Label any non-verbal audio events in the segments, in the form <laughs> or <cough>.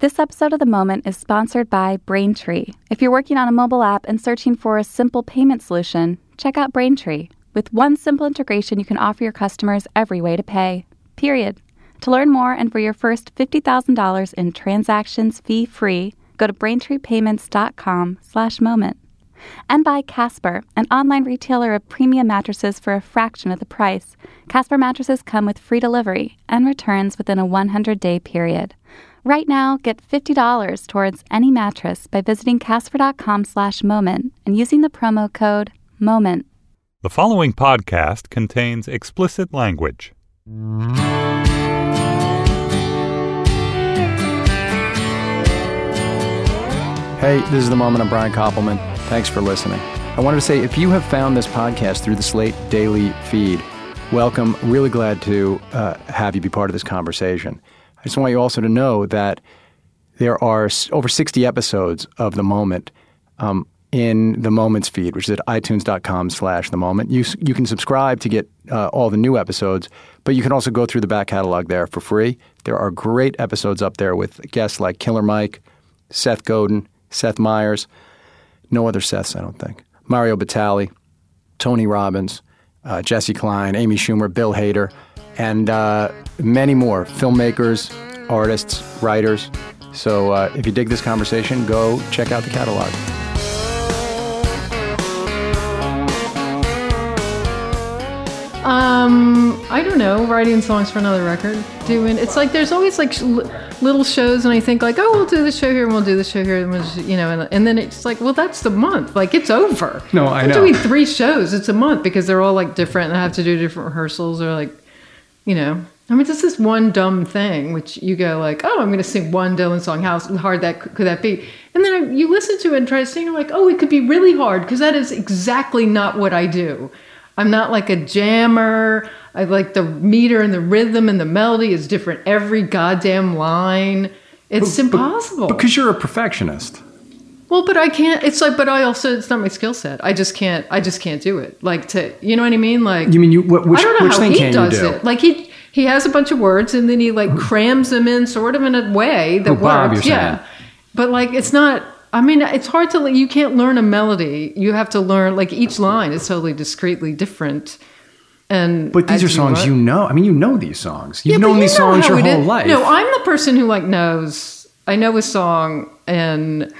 This episode of The Moment is sponsored by Braintree. If you're working on a mobile app and searching for a simple payment solution, check out Braintree. With one simple integration, you can offer your customers every way to pay. Period. To learn more and for your first $50,000 in transactions fee-free, go to braintreepayments.com/moment. And by Casper, an online retailer of premium mattresses for a fraction of the price. Casper mattresses come with free delivery and returns within a 100-day period. Right now, get $50 towards any mattress by visiting casper.com slash moment and using the promo code MOMENT. The following podcast contains explicit language. Hey, this is The Moment. I'm Brian Koppelman. Thanks for listening. I wanted to say if you have found this podcast through the Slate Daily feed, welcome. Really glad to uh, have you be part of this conversation. I just want you also to know that there are over 60 episodes of The Moment um, in the Moments feed, which is at itunes.com slash The Moment. You, you can subscribe to get uh, all the new episodes, but you can also go through the back catalog there for free. There are great episodes up there with guests like Killer Mike, Seth Godin, Seth Meyers, no other Seths, I don't think, Mario Batali, Tony Robbins, uh, Jessi Klein, Amy Schumer, Bill Hader, and uh, many more filmmakers, artists, writers. So uh, if you dig this conversation, go check out the catalog. Um, I don't know. Writing songs for another record. Doing it's like there's always like sh- little shows, and I think like, oh, we'll do this show here, and we'll do this show here, and we'll just, you know, and, and then it's like, well, that's the month. Like it's over. No, I We're know. doing three shows. It's a month because they're all like different, and I have to do different rehearsals or like, you know. I mean, just this one dumb thing, which you go like, oh, I'm going to sing one Dylan song. How hard that could that be? And then you listen to it and try to sing. You're like, oh, it could be really hard because that is exactly not what I do. I'm not like a jammer. I like the meter and the rhythm and the melody is different every goddamn line. It's impossible. Because you're a perfectionist. Well, but I can't. It's like, but I also it's not my skill set. I just can't. I just can't do it. Like to, you know what I mean? Like You mean you? wh- Which, I don't know how thing he can does you do? it. Like he he has a bunch of words and then he like crams them in sort of in a way that Who, Bob, works. yeah, but like it's not. I mean, it's hard to. You can't learn a melody. You have to learn like each line is totally discreetly different. And But these as are songs what- you know. I mean, you know these songs. You've Yeah, known you these know songs your whole life. No, I'm the person who like knows. I know a song and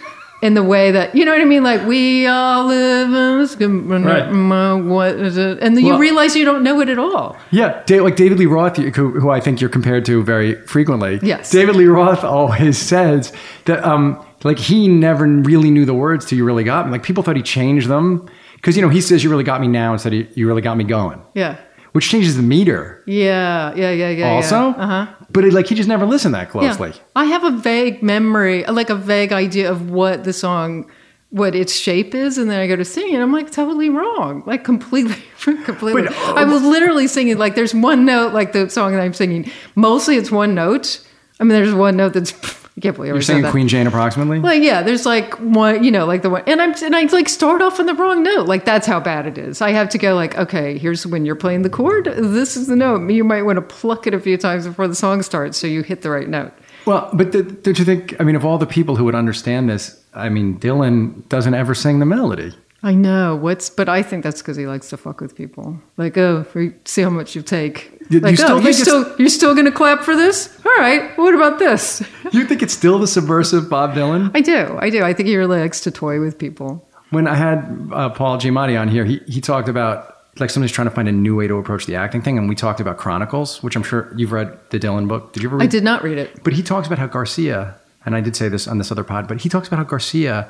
in the way that you know what I mean. Like we all live in this. Right. What is it? And then you realize you don't know it at all. Yeah, like David Lee Roth, who, who I think you're compared to very frequently. Yes. David Lee Roth always says that, um, like he never really knew the words till you really got me. Like people thought he changed them because you know he says you really got me now instead of you really got me going, Yeah. Which changes the meter Yeah. Yeah. Yeah. Yeah. also. Uh huh. But it, like he just never listened that closely. Yeah. I have a vague memory, like a vague idea of what the song, what its shape is, and then I go to sing it. I'm like totally wrong, like completely, <laughs> completely. But, uh, I was literally singing like there's one note, like the song that I'm singing. Mostly it's one note. I mean, there's one note that's. I can't believe I You're saying that. Queen Jane approximately. Like yeah, there's like one, you know, like the one, and I'm and I like start off on the wrong note. Like that's how bad it is. I have to go like, okay, here's when you're playing the chord. This is the note. You might want to pluck it a few times before the song starts, so you hit the right note. Well, but th- don't you think? I mean, of all the people who would understand this, I mean, Dylan doesn't ever sing the melody. I know what's, but I think that's because he likes to fuck with people. Like, oh, see how much you take. You- you like, still oh, you're still you're still gonna clap for this? All right. What about this? <laughs> You think it's still the subversive Bob Dylan? I do. I do. I think he really likes to toy with people. When I had uh, Paul Giamatti on here, he, he talked about like somebody's trying to find a new way to approach the acting thing, and we talked about Chronicles, which I'm sure you've read the Dylan book. Did you ever read? It? I did not read it. But he talks about how Garcia, and I did say this on this other pod, but he talks about how Garcia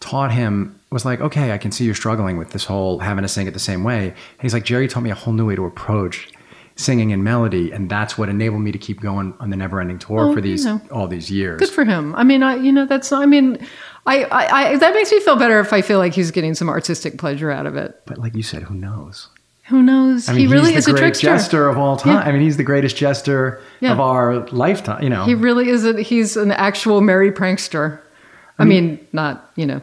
taught him was like, okay, I can see you're struggling with this whole having to sing it the same way. And he's like, Jerry taught me a whole new way to approach singing and melody, and that's what enabled me to keep going on the never ending tour Well, for you these know. all these years. Good for him. I mean, I you know that's. I mean, I, I, I that makes me feel better if I feel like he's getting some artistic pleasure out of it. but like you said, who knows? Who knows? I mean, he really is a trickster. jester of all time. Yeah. I mean, he's the greatest jester Yeah. of our lifetime. You know, He really is. A, he's an actual merry prankster. I mean, not you know,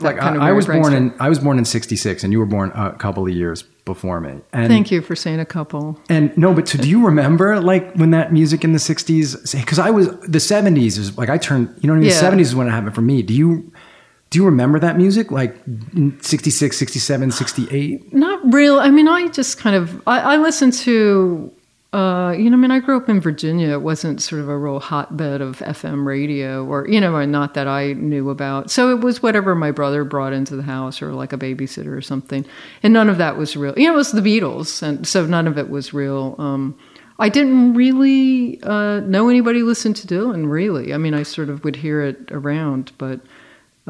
like I, I was born in I was born in '66, and you were born a couple of years before me. And, Thank you for saying a couple. And no, but so do you remember like when that music in the '60s? Because I was the '70s is like I turned. You know what I mean? Yeah. The '70s is when it happened for me. Do you do you remember that music like in '66, '67, '68? Not real. I mean, I just kind of I, I listened to. Uh, you know, I mean, I grew up in Virginia. It wasn't sort of a real hotbed of FM radio, or you know, not that I knew about. So it was whatever my brother brought into the house, or like a babysitter or something. And none of that was real. You know, it was the Beatles, and so none of it was real. Um, I didn't really uh, know anybody listened to Dylan. Really, I mean, I sort of would hear it around, but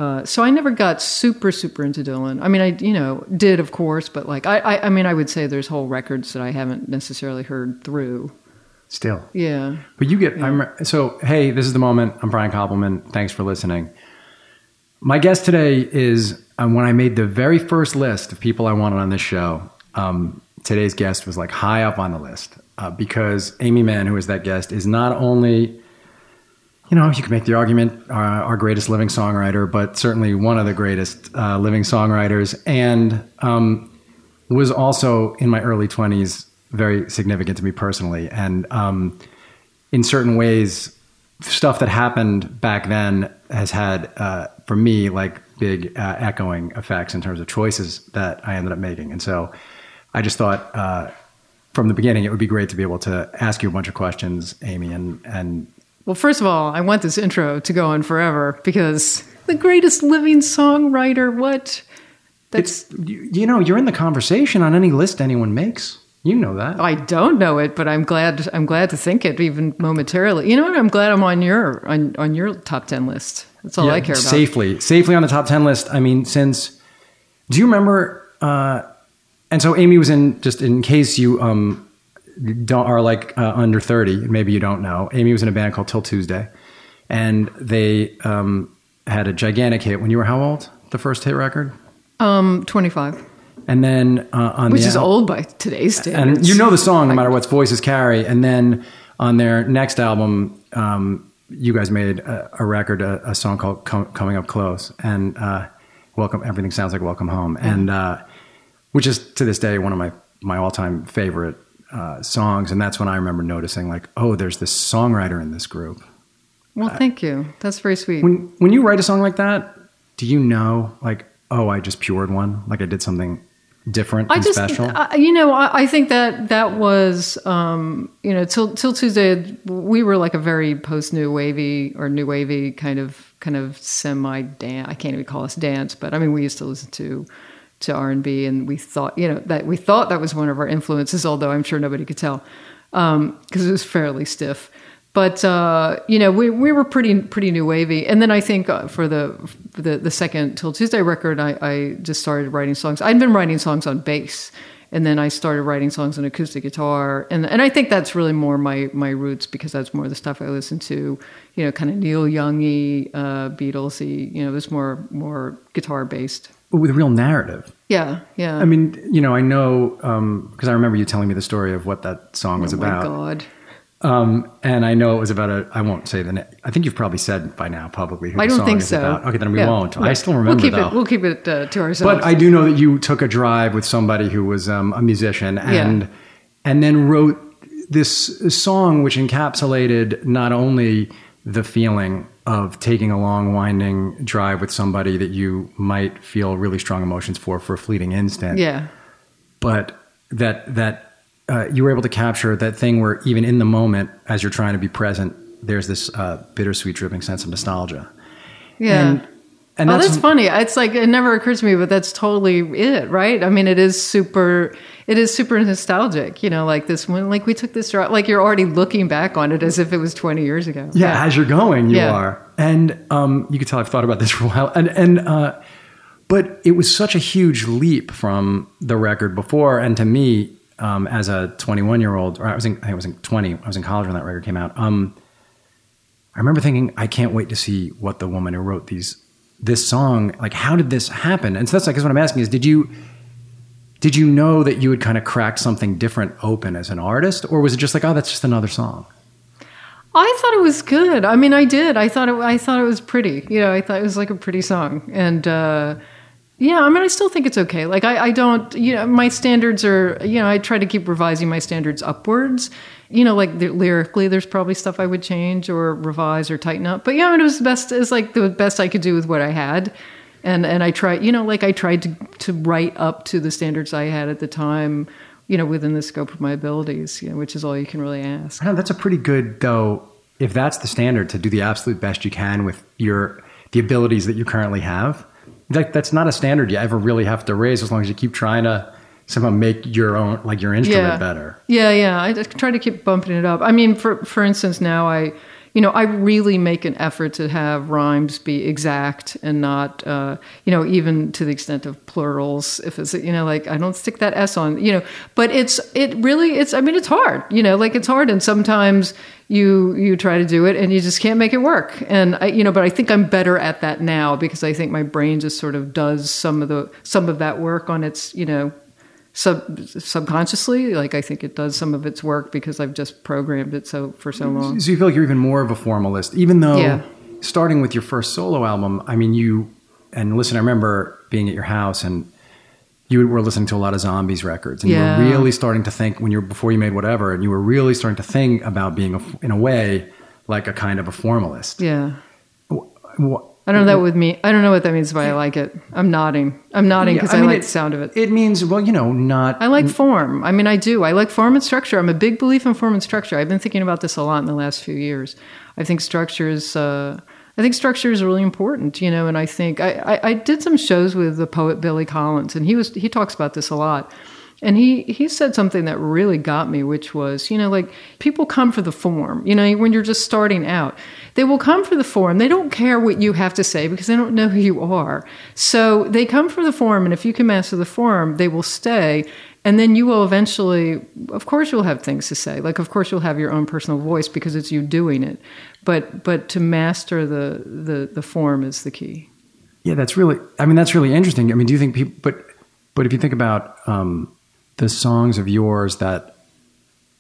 uh, so I never got super super into Dylan. I mean, I you know did of course, but like I, I I mean, I would say there's whole records that I haven't necessarily heard through. Still, Yeah, but you get. I'm so. Hey, this is the moment. I'm Brian Koppelman. Thanks for listening. My guest today is um, when I made the very first list of people I wanted on this show. Um, today's guest was like high up on the list uh, because Aimee Mann, who is that guest, is not only you know, you can make the argument uh, our greatest living songwriter, but certainly one of the greatest uh, living songwriters, and um, was also in my early 20s very significant to me personally. And um, in certain ways, stuff that happened back then has had, uh, for me, like big uh, echoing effects in terms of choices that I ended up making. And so I just thought uh, from the beginning it would be great to be able to ask you a bunch of questions, Aimee, and, and Well, first of all, I want this intro to go on forever because the greatest living songwriter. What? That's It's you, know you're in the conversation on any list anyone makes. You know that. I don't know it, but I'm glad. I'm glad to think it even momentarily. You know what? I'm glad I'm on your on, on your top ten list. That's all Yeah, I care about. Safely, safely on the top ten list. I mean, since do you remember? Uh, and so Aimee was in. Just in case you um, don't are like uh, under thirty, maybe you don't know. Aimee was in a band called 'Til Tuesday, and they um, had a gigantic hit when you were how old? The first hit record, Um, twenty five, and then uh, on which the is al- old by today's standards. and you know the song no matter what voices carry. And then on their next album, um, you guys made a, a record, a, a song called Com- "Coming Up Close," and uh, "Welcome." Everything sounds like "Welcome Home," and uh, which is to this day one of my my all time favorite uh, songs. And that's when I remember noticing, like, oh, there's this songwriter in this group. Well, thank you. That's very sweet. When when you write a song like that, do you know, like, oh, I just pured one, like I did something different I and just, special? I, you know, I, I think that that was, um, you know, till 'Til Tuesday, we were like a very post new wavy or new wavy kind of kind of semi dance. I can't even call us dance, but I mean, we used to listen to to R and we thought, you know, that we thought that was one of our influences, although I'm sure nobody could tell because it was fairly stiff. But uh, you know, we, we were pretty pretty new wavy, and then I think uh, for the for the the second 'Til Tuesday record, I, I just started writing songs. I'd been writing songs on bass, and then I started writing songs on acoustic guitar, and and I think that's really more my my roots because that's more the stuff I listen to. You know, kind of Neil Youngy, uh, Beatlesy. You know, it was more more guitar based. With real narrative. Yeah, yeah. I mean, you know, I know because I remember you telling me the story of what that song was oh my about, god. um, and I know it was about a. I won't say the. Na- I think you've probably said by now publicly who I the don't song think is so. about. Okay, then we Yeah. won't. I still remember We'll keep though. it. We'll keep it uh, to ourselves. but I do know that you took a drive with somebody who was um, a musician and Yeah. and then wrote this song which encapsulated not only the feeling of taking a long winding drive with somebody that you might feel really strong emotions for for a fleeting instant yeah. but that that uh, you were able to capture that thing where even in the moment as you're trying to be present there's this uh, bittersweet dripping sense of nostalgia Yeah. and and oh, that's, that's, funny. It's like it never occurred to me, but that's totally it, right? I mean, it is super. It is super nostalgic. You know, like this one. Like we took this drive. Like you're already looking back on it as if it was 20 years ago. yeah, as you're going you Yeah. are and um, you can tell i've thought about this <laughs> for a while and and uh, but it was such a huge leap from the record before and to me um, as a 21 year old or i was in i was in 20 i was in college when that record came out um, i remember thinking i can't wait to see what the woman who wrote these this song like how did this happen and so that's like what i'm asking is did you did you know that you had kind of cracked something different open as an artist or was it just like oh that's just another song I thought it was good. I mean, I did. I thought it. I thought it was pretty. You know, I thought it was like a pretty song, and uh, Yeah, I mean, I still think it's okay. Like, I, I don't, you know, my standards are, you know, I try to keep revising my standards upwards. You know, like lyrically, there's probably stuff I would change or revise or tighten up. But yeah, it was the best. It's like the best I could do with what I had, and and I tried, you know, like I tried to to write up to the standards I had at the time. You know, within the scope of my abilities, you know, which is all you can really ask. That's a pretty good though. If that's the standard, to do the absolute best you can with your the abilities that you currently have, like that's not a standard you ever really have to raise as long as you keep trying to somehow make your own like your instrument yeah. better. Yeah, yeah. I just try to keep bumping it up. I mean, for for instance, now I, you know, I really make an effort to have rhymes be exact and not, uh, you know, even to the extent of plurals. If it's, you know, like I don't stick that s on, you know. But it's it really it's. I mean, it's hard. You know, like it's hard, and sometimes you you try to do it and you just can't make it work. And I, you know, but I think I'm better at that now because I think my brain just sort of does some of the some of that work on its, you know sub subconsciously like i think it does some of its work because i've just programmed it so for so long So you feel like you're even more of a formalist, even though Yeah. starting with your first solo album. I mean, you and listen. I remember being at your house and you were listening to a lot of Zombies records, and Yeah. you were really starting to think when you were before you made whatever, and you were really starting to think about being a, in a way like a kind of a formalist. yeah i don't know that with me i don't know what that means but i like it i'm nodding i'm nodding Yeah, because I, mean, like it- the sound of it It means well, you know, not I like form. I mean, I do. I like form and structure. I'm a big believer in form and structure. I've been thinking about this a lot in the last few years. I think structure is. Uh, I think structure is really important, you know. And I think I, I, I did some shows with the poet Billy Collins, and he was he talks about this a lot. And he he said something that really got me, which was, you know, like people come for the form. You know, when you're just starting out, they will come for the form. They don't care what you have to say because they don't know who you are. So they come for the form, and if you can master the form, they will stay. And then you will eventually, of course, you'll have things to say. Like, of course, you'll have your own personal voice because it's you doing it. But but to master the the the form is the key. Yeah, that's really. I mean, that's really interesting. I mean, do you think people? But but if you think about um, the songs of yours that,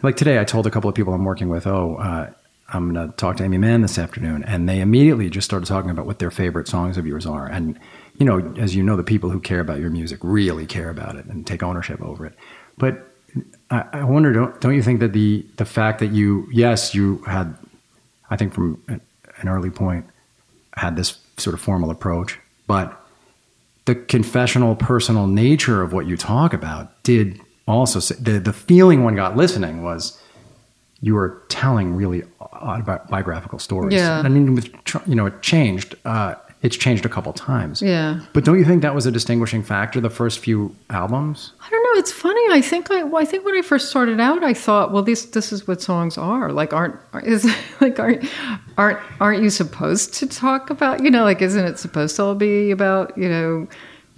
like today, I told a couple of people I'm working with, oh, uh, I'm going to talk to Aimee Mann this afternoon, and they immediately just started talking about what their favorite songs of yours are, and you know, as you know, the people who care about your music really care about it and take ownership over it. But I, I wonder, don't don't you think that the the fact that you, yes, you had, I think from an early point, had this sort of formal approach, but the confessional personal nature of what you talk about did also say, the the feeling one got listening was you were telling really autobiographical stories. Yeah. I mean, with you know, it changed. Uh, it's changed a couple times. Yeah. But don't you think that was a distinguishing factor? The first few albums. I don't know. It's funny. I think I, well, I think when I first started out, I thought, well, this this is what songs are. Like, aren't is <laughs> like aren't aren't aren't you supposed to talk about? You know, like, isn't it supposed to all be about you know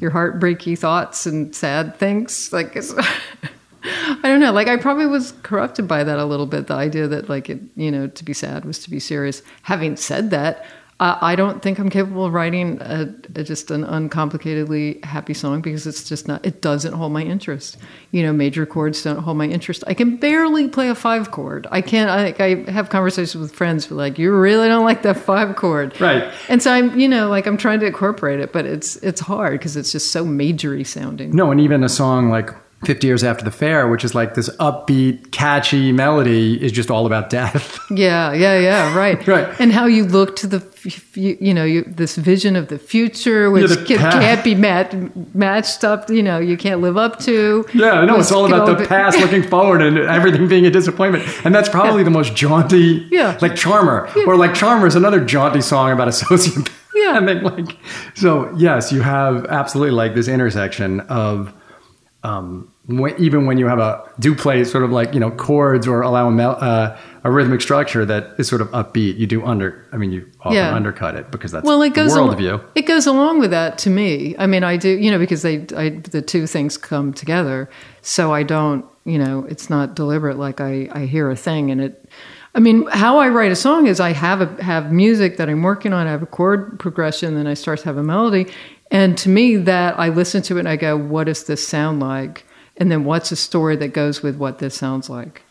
your heartbreaky thoughts and sad things? Like, <laughs> I don't know. Like, I probably was corrupted by that a little bit. The idea that like it, you know, to be sad was to be serious. Having said that. I don't think I'm capable of writing a, a, just an uncomplicatedly happy song because it's just not. It doesn't hold my interest. You know, major chords don't hold my interest. I can barely play a five chord. I can't. I, I have conversations with friends who are like, "You really don't like that five chord," Right. And so I'm, you know, like I'm trying to incorporate it, but it's it's hard because it's just so majory sounding. No, and even a song like 50 Years After the Fair, which is like this upbeat, catchy melody, is just all about death. <laughs> Yeah, yeah, yeah, right, <laughs> Right. And how you look to the, you, know, you, this vision of the future, which the can, can't be met, matched up. You know, you can't live up to. Yeah, I know. It's all about the <laughs> past looking forward and everything being a disappointment. And that's probably the most jaunty, Yeah. like Charmer. Or like Charmer is another jaunty song about a sociopath. Yeah. And then like, so yes, you have absolutely like this intersection of, um, when, even when you have a do play sort of like you know chords or allow a, mel- uh, a rhythmic structure that is sort of upbeat, you do under. I mean, you often Yeah. undercut it because that's Well, it goes al-. It goes along with that to me. I mean, I do, you know, because they, I, the two things come together. So I don't, you know, it's not deliberate. Like I, I hear a thing and it. I mean, how I write a song is I have a, have music that I'm working on. I have a chord progression, then I start to have a melody, and to me, that I listen to it and I go, "What does this sound like?" And then what's a story that goes with what this sounds like?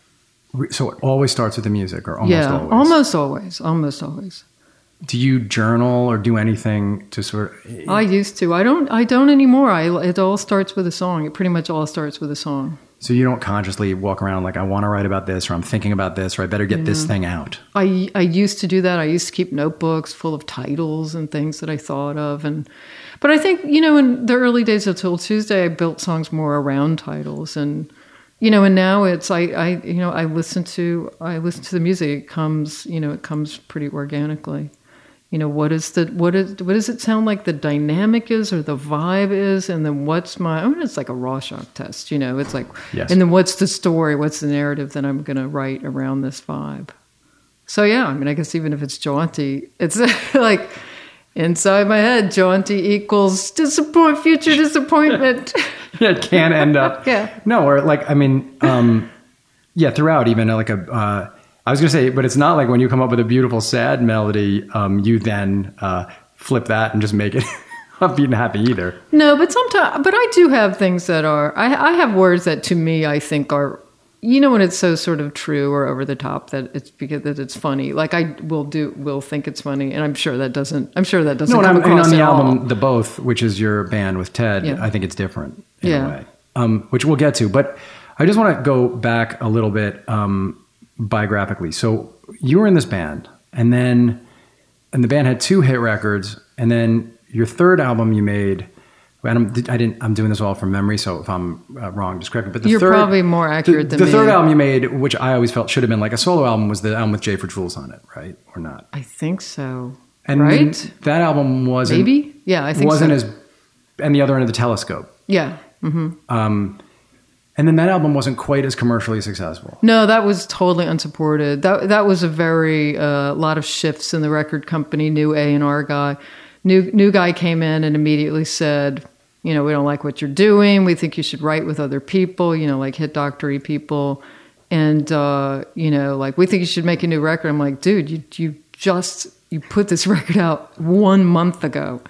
So it always starts with the music, or almost yeah, always. almost always, almost always. do you journal or do anything to sort of? I used to. I don't. I don't anymore. I. It all starts with a song. It pretty much all starts with a song. So you don't consciously walk around like I want to write about this or I'm thinking about this or I better get this thing out. I I used to do that. I used to keep notebooks full of titles and things that I thought of, and but I think you know in the early days of 'Til Tuesday, I built songs more around titles, and you know, and now it's I I you know I listen to I listen to the music. It comes you know it comes pretty organically. You know what is the what is what does it sound like the dynamic is or the vibe is, and then what's my I mean it's like a raw Rorschach test. You know, it's like Yes. and then what's the story? What's the narrative that I'm going to write around this vibe? So yeah, I mean, I guess even if it's jaunty, it's <laughs> like inside my head, jaunty equals disappoint, future disappointment. yeah, <laughs> it can end up. <laughs> Yeah. No, or like I mean, um, yeah, throughout even like a. Uh, I was gonna say, but it's not like when you come up with a beautiful sad melody, um, you then uh, flip that and just make it <laughs> upbeat and happy either. no, but sometimes, but I do have things that are. I, I have words that to me I think are. You know when it's so sort of true or over the top that it's because that it's funny. Like I will do, will think it's funny, and I'm sure that doesn't. I'm sure that doesn't No, and, come I'm, and on the album, all. The Both, which is your band with Ted, Yeah. I think it's different in Yeah. a way, um, which we'll get to. But I just want to go back a little bit um, biographically. So you were in this band, and then and the band had two hit records, and then your third album you made. And I'm, I didn't. I'm doing this all from memory, so if I'm uh, wrong, just correct me. But the You're third, probably more accurate the, than the third album you made, which I always felt should have been like a solo album, was the album with J for Jules on it, right or not? I think so. And right? that album wasn't Maybe. Yeah, I think wasn't so. as and the other end of the telescope. Yeah. hmm Um, and then that album wasn't quite as commercially successful. No, that was totally unsupported. That that was a very uh, lot of shifts in the record company. New A and R guy, new new guy came in and immediately said, you know, we don't like what you're doing. We think you should write with other people. You know, like hit doctory people, and uh, you know, like we think you should make a new record. I'm like, dude, you you just you put this <laughs> record out one month ago.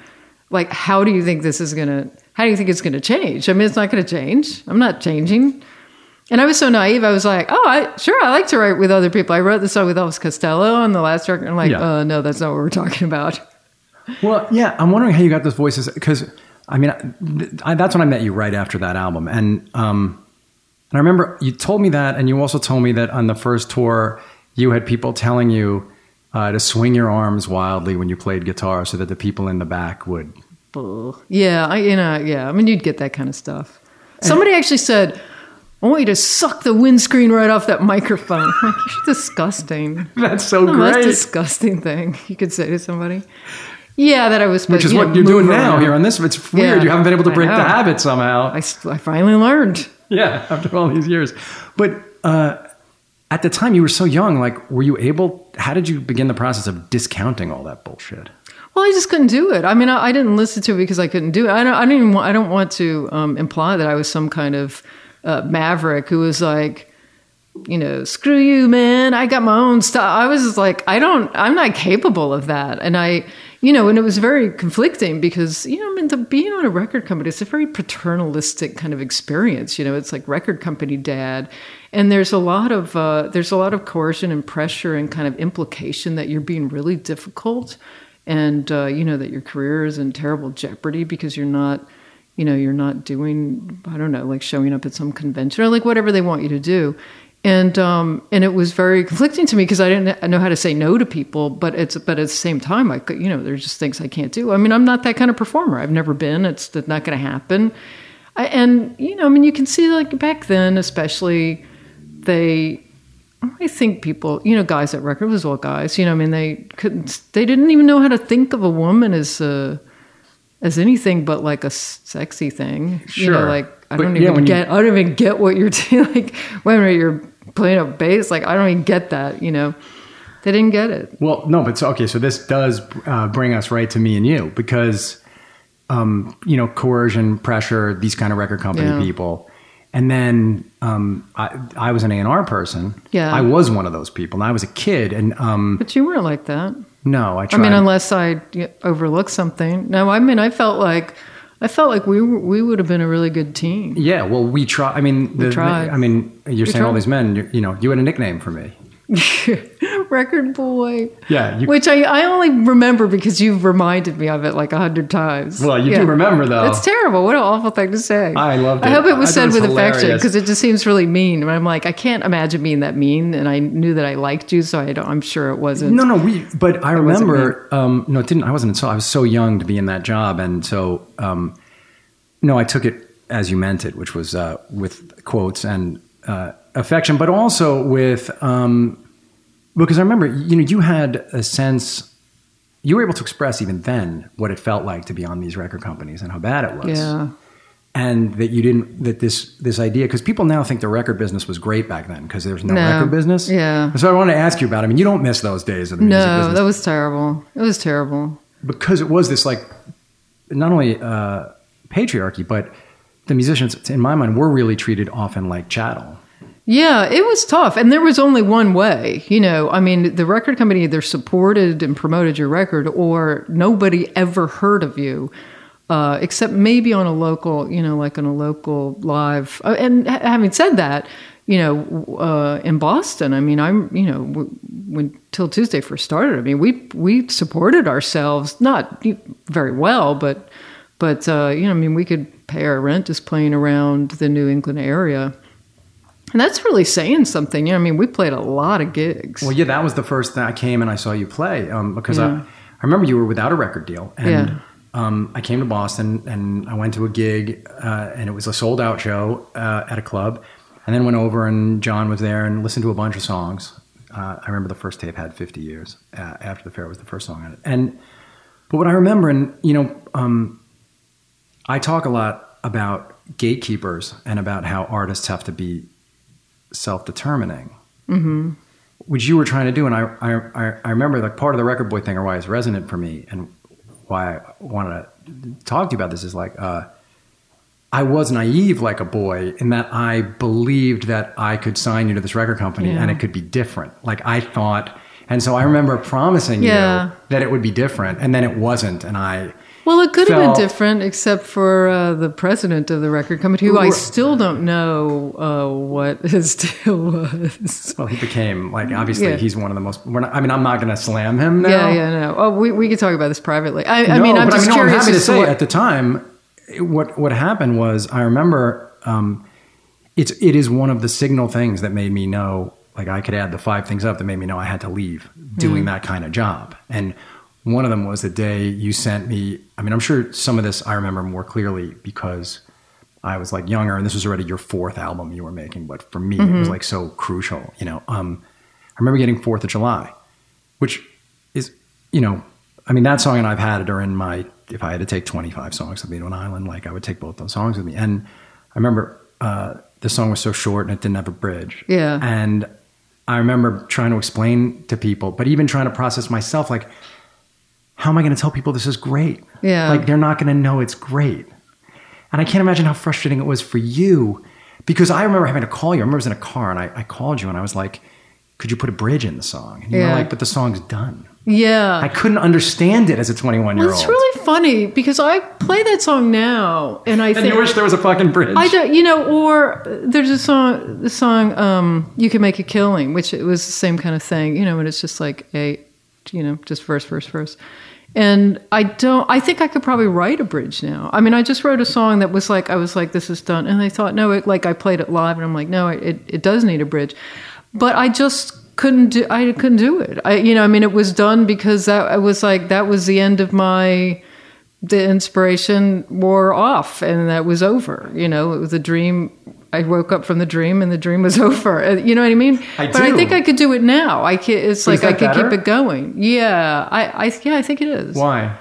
Like, how do you think this is gonna? How do you think it's gonna change? I mean, it's not gonna change. I'm not changing. And I was so naive. I was like, "Oh, I sure I like to write with other people." I wrote the song with Elvis Costello on the last record. I'm like, Yeah. "Uh, no, that's not what we're talking about." Well, yeah, I'm wondering how you got those voices because I mean, I, that's when I met you right after that album, and um, and I remember you told me that, and you also told me that on the first tour you had people telling you uh, to swing your arms wildly when you played guitar, so that the people in the back would. Yeah, I, you know, yeah. I mean, you'd get that kind of stuff. Somebody actually said, "I want you to suck the windscreen right off that microphone." <laughs> Like, you're disgusting. <laughs> That's so The most great. disgusting thing you could say to somebody. Yeah, that I was. Which is you what know, you're doing now around. here on this. It's weird. Yeah, you haven't been able to break the habit somehow. I finally learned. Yeah, <laughs> after all these years. But uh, at the time, you were so young. Like, were you able? How did you begin the process of discounting all that bullshit? Well, I just couldn't do it. I mean, I, I didn't listen to it because I couldn't do it. I don't. I don't even. Want, I don't want to um, imply that I was some kind of uh, maverick who was like, you know, screw you, man. I got my own stuff. I was just like, I don't. I'm not capable of that. And I, you know, and it was very conflicting because you know, I mean, the, being on a record company, it's a very paternalistic kind of experience. You know, it's like record company dad, and there's a lot of uh, there's a lot of coercion and pressure and kind of implication that you're being really difficult and uh, you know that your career is in terrible jeopardy because you're not you know you're not doing i don't know like showing up at some convention or like whatever they want you to do and um, and it was very conflicting to me because I didn't know how to say no to people, but it's but at the same time I could you know there's just things I can't do. I mean I'm not that kind of performer. I've never been. It's not going to happen. I, and you know I mean you can see like back then especially they I think people, you know, guys at record was all guys. You know, I mean, they couldn't, they didn't even know how to think of a woman as a, as anything but like a sexy thing. You know, Sure. like I But, don't yeah, even you- get, I don't even get what you're <laughs> doing. Like when you're playing a bass, like I don't even get that. You know, they didn't get it. Well, no, but so okay. So this does uh, bring us right to me and you because, um, you know, coercion, pressure, these kind of record company Yeah. people, and then um, I, I was an A and R person. Yeah. I was one of those people, and I was a kid, and um, But you weren't like that. no, I I mean, unless I overlooked something. No, I mean, I felt like, I felt like we were, we would have been a really good team. yeah, well, we try. I mean, the, tried. I mean, you're saying all these men. You know, you had a nickname for me. <laughs> Record Boy. Yeah, you- Which I, I only remember because you've reminded me of it like a hundred times. Well, you do remember, though. It's terrible. What an awful thing to say. I loved I hope it was I said it was with affection because it just seems really mean. And I'm like, I can't imagine being that mean. And I knew that I liked you, so I don't, I'm sure it wasn't. No, no, we. But I remember. Um, no, it didn't. I wasn't. So I was so young to be in that job, and so um, no, I took it as you meant it, which was uh, with quotes and uh, affection, but also with um, because I remember, you know, you had a sense. You were able to express even then what it felt like to be on these record companies and how bad it was. Yeah. and that you didn't that this this idea because people now think the record business was great back then because there was no, No. record business. Yeah. So I wanted to ask you about. it. I mean, you don't miss those days of the music No, business that was terrible. It was terrible. because it was this like not only uh, patriarchy, but the musicians, in my mind, were really treated often like chattel. Yeah, it was tough. And there was only one way. You know, I mean, the record company either supported and promoted your record or nobody ever heard of you. Uh, except maybe on a local, you know, like on a local live. Uh, and having said that, you know, uh, in Boston, I mean, I'm, you know, when 'Til Tuesday first started, I mean, we we supported ourselves not very well, but but uh, you know, I mean, we could pay our rent just playing around the New England area. And that's really saying something. You know, I mean, we played a lot of gigs. Well, yeah, that was the first thing I came and I saw you play um, because I, Yeah. I remember you were without a record deal. And Yeah. um, I came to Boston and I went to a gig uh, and it was a sold out show uh, at a club. And then went over and Jon was there and listened to a bunch of songs. Uh, I remember the first tape had 50 years. Uh, After the Fair was the first song on it. And but what I remember, and you know, um, I talk a lot about gatekeepers and about how artists have to be self-determining which you were trying to do. And I, I, I remember like part of the record boy thing or why it's resonant for me and why I wanted to talk to you about this is like, uh, I was naive like a boy in that I believed that I could sign you to this record company Yeah. and it could be different. Like I thought, and so I remember promising Yeah. you that it would be different and then it wasn't. And I, Well, it could have been different, except for uh, the president of the record company, who I still don't know uh, what <laughs> his deal was. well, he became like, obviously Yeah. he's one of the most, we're not, I mean, I'm not going to slam him now. Yeah, yeah, no. Oh, we, we could talk about this privately. I, I mean, I'm but just no, curious. I'm happy to say what- at the time, what what happened was I remember um, it's it is one of the signal things that made me know like I could add the five things up that made me know I had to leave doing that kind of job. And one of them was the day you sent me. I mean, I'm sure some of this I remember more clearly because I was like younger, and this was already your fourth album you were making. But for me, it was like so crucial. You know, um, I remember getting Fourth of July, which is, you know, I mean, that song and I've had it are in my, if I had to take 25 songs with me to an island, like I would take both those songs with me. And I remember uh, the song was so short and it didn't have a bridge. Yeah. And I remember trying to explain to people, but even trying to process myself, like, how am I going to tell people this is great? Yeah. Like, they're not going to know it's great. And I can't imagine how frustrating it was for you because I remember having to call you. I remember I was in a car and I, I called you and I was like, could you put a bridge in the song? And you Yeah. were like, but the song's done. yeah. I couldn't understand it as a 21 year old. it's really funny because I play that song now, and I and think you wish there was a fucking bridge. I don't, you know, or there's a song, the song um, "You Can Make a Killing," which it was the same kind of thing, you know, and it's just like a, you know, just verse, verse, verse. And I don't. I think I could probably write a bridge now. I mean, I just wrote a song that was like, I was like, this is done, and I thought, no, it, like I played it live, and I'm like, no, it it does need a bridge, but I just couldn't do. I couldn't do it. I, you know, I mean, it was done because that I was like, that was the end of my the inspiration wore off and that was over. You know, it was a dream. I woke up from the dream and the dream was <laughs> over. Uh, You know what I mean? I but I think I could do it now. I can, it's like I could keep it going. Yeah, I, I yeah, I think it is. Why?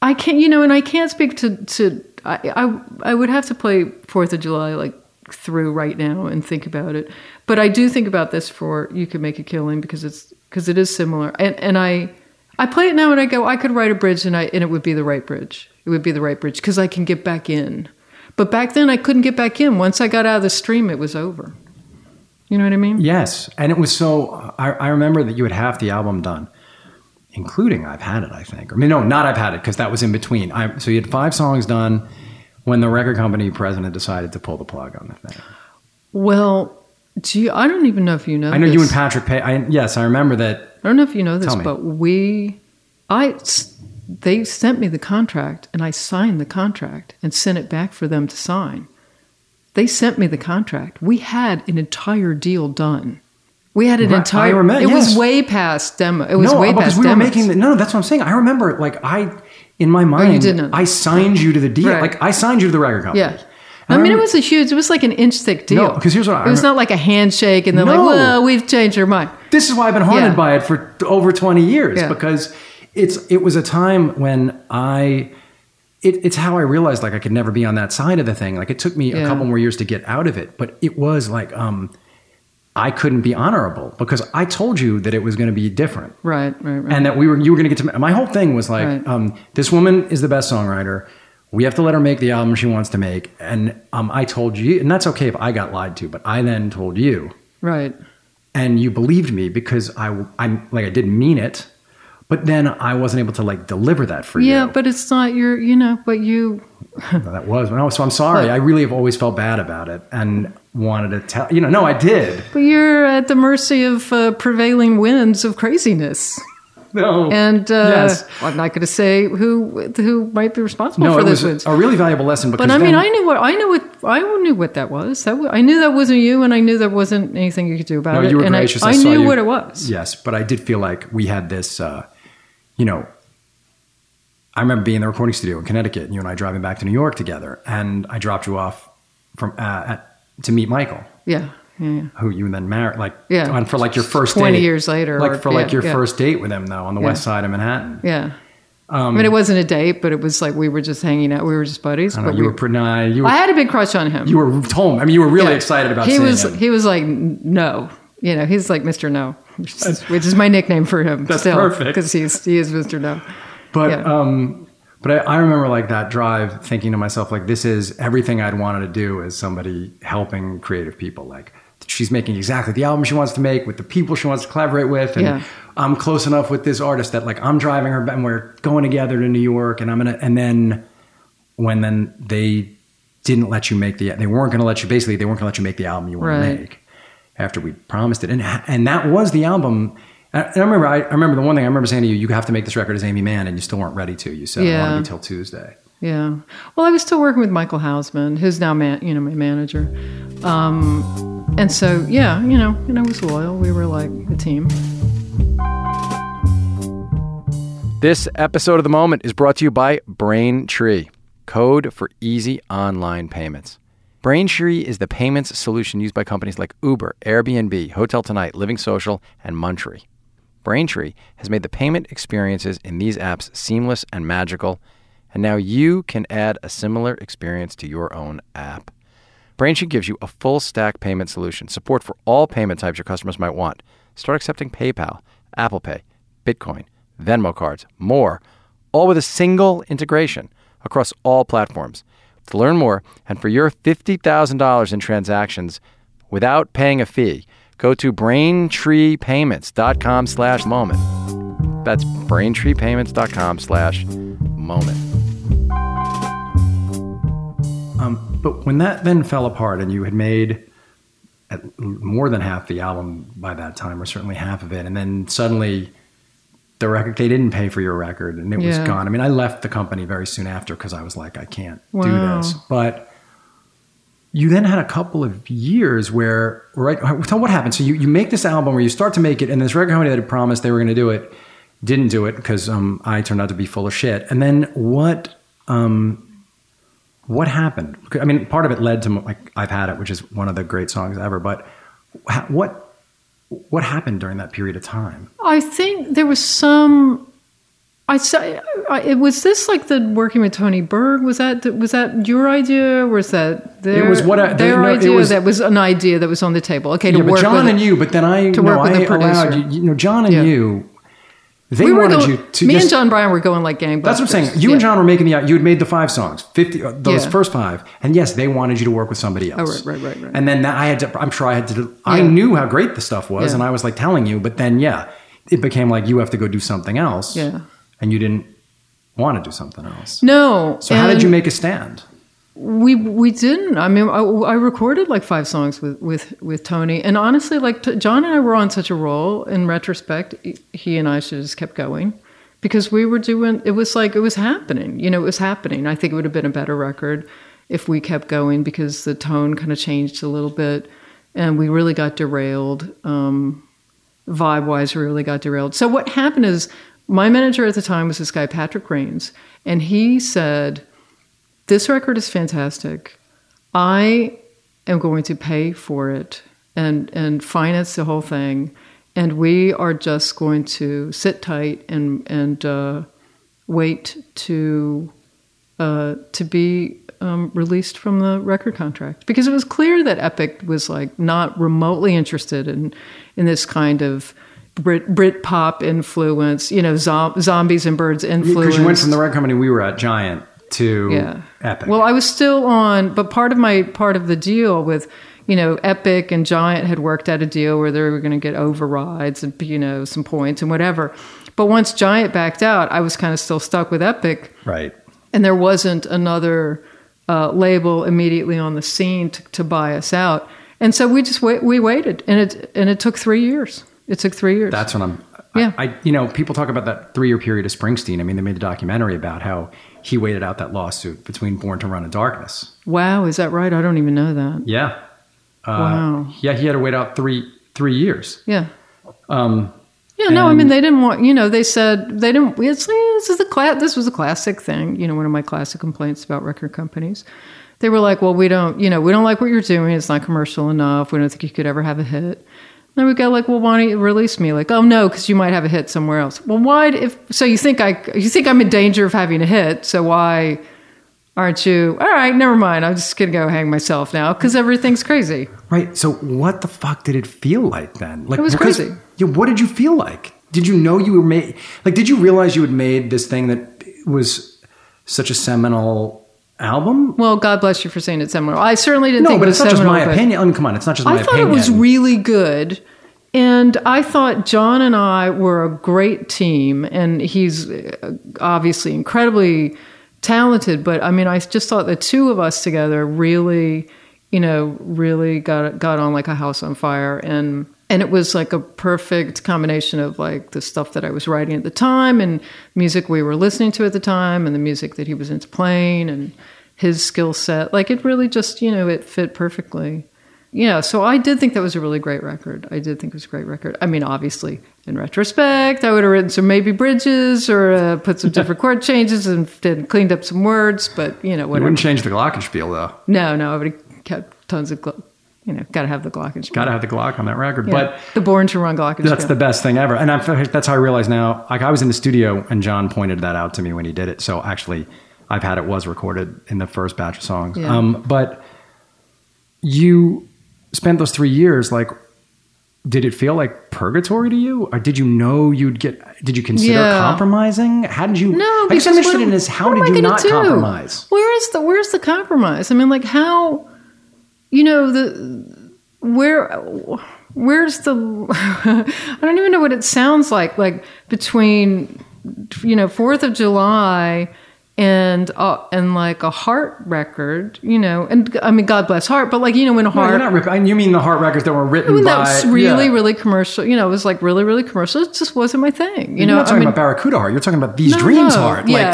I can't, you know, and I can't speak to to. I I, I would have to play Fourth of July like through right now and think about it. But I do think about this for you could make a killing because it's because it is similar. And and I I play it now and I go I could write a bridge and I and it would be the right bridge. It would be the right bridge because I can get back in. But back then I couldn't get back in. Once I got out of the stream, it was over. You know what I mean? Yes. And it was so, I, I remember that you had half the album done, including I've Had It, I think. I mean, no, not I've Had It, because that was in between. I, so you had five songs done when the record company president decided to pull the plug on the thing. Well, Gee, I don't even know if you know. I know you and Patrick Pay. I, yes, I remember that. I don't know if you know this, but we, I, they sent me the contract and I signed the contract and sent it back for them to sign. They sent me the contract. We had an entire deal done. We had an Right, I entire. remember- it yes. was way past demo. It was no, way because past we were making. The, no, that's what I'm saying. I remember, like I, in my oh, mind, didn't. I signed you to the deal. Right. Like I signed you to the record company. Yeah. And I mean, it was a huge. It was like an inch thick deal. No, 'cause here's what I It was not like a handshake and then No. like, well, we've changed our mind. This is why I've been haunted Yeah. by it for over 20 years Yeah. because it's it was a time when I it, it's how I realized like I could never be on that side of the thing. Like it took me a couple more years to get out of it, but it was like um I couldn't be honorable because I told you that it was going to be different. Right, right, right. And that we were you were going to get to my whole thing was like Right. um this woman is the best songwriter. We have to let her make the album she wants to make. And um, I told you, and that's okay if I got lied to, but I then told you, right. and you believed me because I, I'm like I didn't mean it, but then I wasn't able to like deliver that for Yeah, you. Yeah, but it's not your. You know, but you. <laughs> that was no. So I'm sorry. But- I really have always felt bad about it and wanted to tell you know. No, I did. But you're at the mercy of uh, prevailing winds of craziness. No, And uh, Yes. I'm not going to say who who might be responsible no, for this. No, it was a really valuable lesson. Because But I mean, I knew what I knew what I knew what that was. That I knew that wasn't you, and I knew there wasn't anything you could do about No, it. you were and gracious. I, I I knew you. what it was. Yes, but I did feel like we had this. Uh, you know, I remember being in the recording studio in Connecticut, and you and I driving back to New York together, and I dropped you off from uh, at, to meet Michael. Yeah, yeah, yeah. who you then married, like Yeah. and for like your first 20 date. years later, like or- for like yeah, your first date with him though on the west side of Manhattan. yeah. I mean, it wasn't a date, but it was like we were just hanging out. We were just buddies. I know, but you we, were pretty. Nah, you were, I had a big crush on him. you were home. I mean, you were really excited about he seeing was him. he was like no you know he's like mr no which is, which is my nickname for him That's still perfect. because he's he is mr no but yeah. um, but I, I remember like that drive, thinking to myself like, this is everything I'd wanted to do as somebody helping creative people. Like she's making exactly the album she wants to make with the people she wants to collaborate with, and Yeah. I'm close enough with this artist that like I'm driving her, and we're going together to New York, and I'm gonna, and then when then they didn't let you make the they weren't going to let you basically they weren't going to let you make the album you want Right. to make after we promised it. And and that was the album. And I remember I, I remember the one thing I remember saying to you you have to make this record as Aimee Mann and you still weren't ready to. You said I Yeah. want to be 'Til Tuesday. Yeah. Well i was still working with michael hausman who's now man, you know my manager. Um, and so yeah you know and i was loyal. We were like a team. This episode of The Moment is brought to you by Braintree, code for easy online payments. Braintree is the payments solution used by companies like Uber, Airbnb, Hotel Tonight, Living Social, and Muntree. Braintree has made the payment experiences in these apps seamless and magical, and now you can add a similar experience to your own app. Braintree gives you a full stack payment solution, support for all payment types your customers might want. Start accepting PayPal, Apple Pay, Bitcoin, Venmo cards, more, all with a single integration across all platforms. To learn more and for your $50,000 in transactions without paying a fee, go to braintreepayments.com slash moment. That's braintreepayments.com slash moment. Um, but when that then fell apart and you had made more than half the album by that time, or certainly half of it, and then suddenly the record they didn't pay for your record and it was gone. I mean, I left the company very soon after because I was like, I can't do this. But you then had a couple of years where right tell what happened. So you, you make this album where you start to make it, and this record company that had promised they were going to do it didn't do it because um, I turned out to be full of shit. And then what? Um, what happened? I mean, part of it led to like I've had it, which is one of the great songs ever. But what what happened during that period of time? I think there was some. I say, it was this like the working with Tony Berg. Was that was that your idea? Or was that their, was what I- their no, it idea? was- that was an idea that was on the table. Okay, to yeah, but work Jon with and you. But then I to no, work with I the allowed you. You know, Jon and Yeah. you. They we wanted going, you to me just. and Jon Brion were going like gangbusters. that's what I'm saying. You and Jon were making the. You had made the five songs, fifty. Uh, those Yeah. first five, and yes, they wanted you to work with somebody else. Oh, right, right, right, right. And then that I had to. I'm sure I had to. I knew how great the stuff was, Yeah. and I was like telling you. But then, yeah, it became like you have to go do something else. Yeah. And you didn't want to do something else. No. So how did you make a stand? We we didn't. I mean, I, I recorded like five songs with with with Tony, and honestly, like t- Jon and I were on such a roll. In retrospect, he and I should have just kept going because we were doing. It was like it was happening. You know, it was happening. I think it would have been a better record if we kept going because the tone kind of changed a little bit, and we really got derailed. Um, vibe wise, we really got derailed. So what happened is my manager at the time was this guy Patrick Rains, and he said this record is fantastic. I am going to pay for it and and finance the whole thing, and we are just going to sit tight and and uh, wait to uh, to be um, released from the record contract because it was clear that Epic was like not remotely interested in in this kind of Brit Brit pop influence, you know, zom- zombies and Byrds influence. Because you went from the record company we were at, Giant, to yeah. Epic. Well, I was still on, but part of my part of the deal with, you know, Epic and Giant had worked out a deal where they were going to get overrides and you know some points and whatever. But once Giant backed out, I was kind of still stuck with Epic, right. and there wasn't another uh, label immediately on the scene to, to buy us out. And so we just wait, we waited, and it and it took three years. It took three years. That's what I'm. Yeah. I, I you know, people talk about that three year period of Springsteen. I mean, they made a documentary about how he waited out that lawsuit between Born to Run and Darkness. wow, is that right? I don't even know that. Yeah. Uh, Wow. Yeah, he had to wait out three three years. Yeah. Um, Yeah, no, I mean they didn't want. You know, they said they didn't. It's, this is a cla- This was a classic thing. You know, one of my classic complaints about record companies. They were like, "Well, we don't. You know, we don't like what you're doing. It's not commercial enough. We don't think you could ever have a hit." Then we go like, "Well, why don't you release me?" Like, "Oh no, because you might have a hit somewhere else." Well, why? If so, you think I you think I'm in danger of having a hit? So why aren't you? All right, never mind. I'm just gonna go hang myself now because everything's crazy. right. So, what the fuck did it feel like then? Like, It was because- crazy. Yeah. What did you feel like? Did you know you were made? Like, did you realize you had made this thing that was such a seminal album? Well, God bless you for saying it's seminal. I certainly didn't No, but it it's not just seminal, my opinion. I mean, come on, it's not just my opinion. I thought opinion. it was really good. And I thought Jon and I were a great team. And he's uh, obviously incredibly talented. But I mean, I just thought the two of us together really, you know, really got got on like a house on fire. And and it was like a perfect combination of like the stuff that I was writing at the time and music we were listening to at the time and the music that he was into playing and his skill set. Like it really just, you know, it fit perfectly. Yeah, so I did think that was a really great record. I did think it was a great record. I mean, obviously, in retrospect, I would have written some maybe bridges or uh, put some different <laughs> chord changes and did, cleaned up some words, but you know, You wouldn't change the Glockenspiel though. No, no, I would have kept tons of, you know, got to have the Glockenspiel. Got to have the Glock on that record. Yeah. But the Born to Run Glockenspiel. That's the best thing ever. And I'm, that's how I realize now, like I was in the studio and Jon pointed that out to me when he did it. So actually I've had it was recorded in the first batch of songs. Yeah. Um, but you spent those three years, like, did it feel like purgatory to you? Or did you know you'd get, did you consider Yeah. compromising? How did you, No, I guess I'm because interested what- in is how did you not do? compromise? Where is the where's the compromise? I mean, like how, you know, the where where's the <laughs> I don't even know what it sounds like. Like between you know Fourth of July and uh, and like a heart record, you know, and I mean God bless heart, but like you know when No, heart. you're not rip- you mean the heart records that were written I mean, by, that was really, yeah. really commercial. You know, it was like really, really commercial. It just wasn't my thing. You You're know, not talking I mean, about Barracuda Heart. You're talking about These No, Dreams no, Heart, yeah. like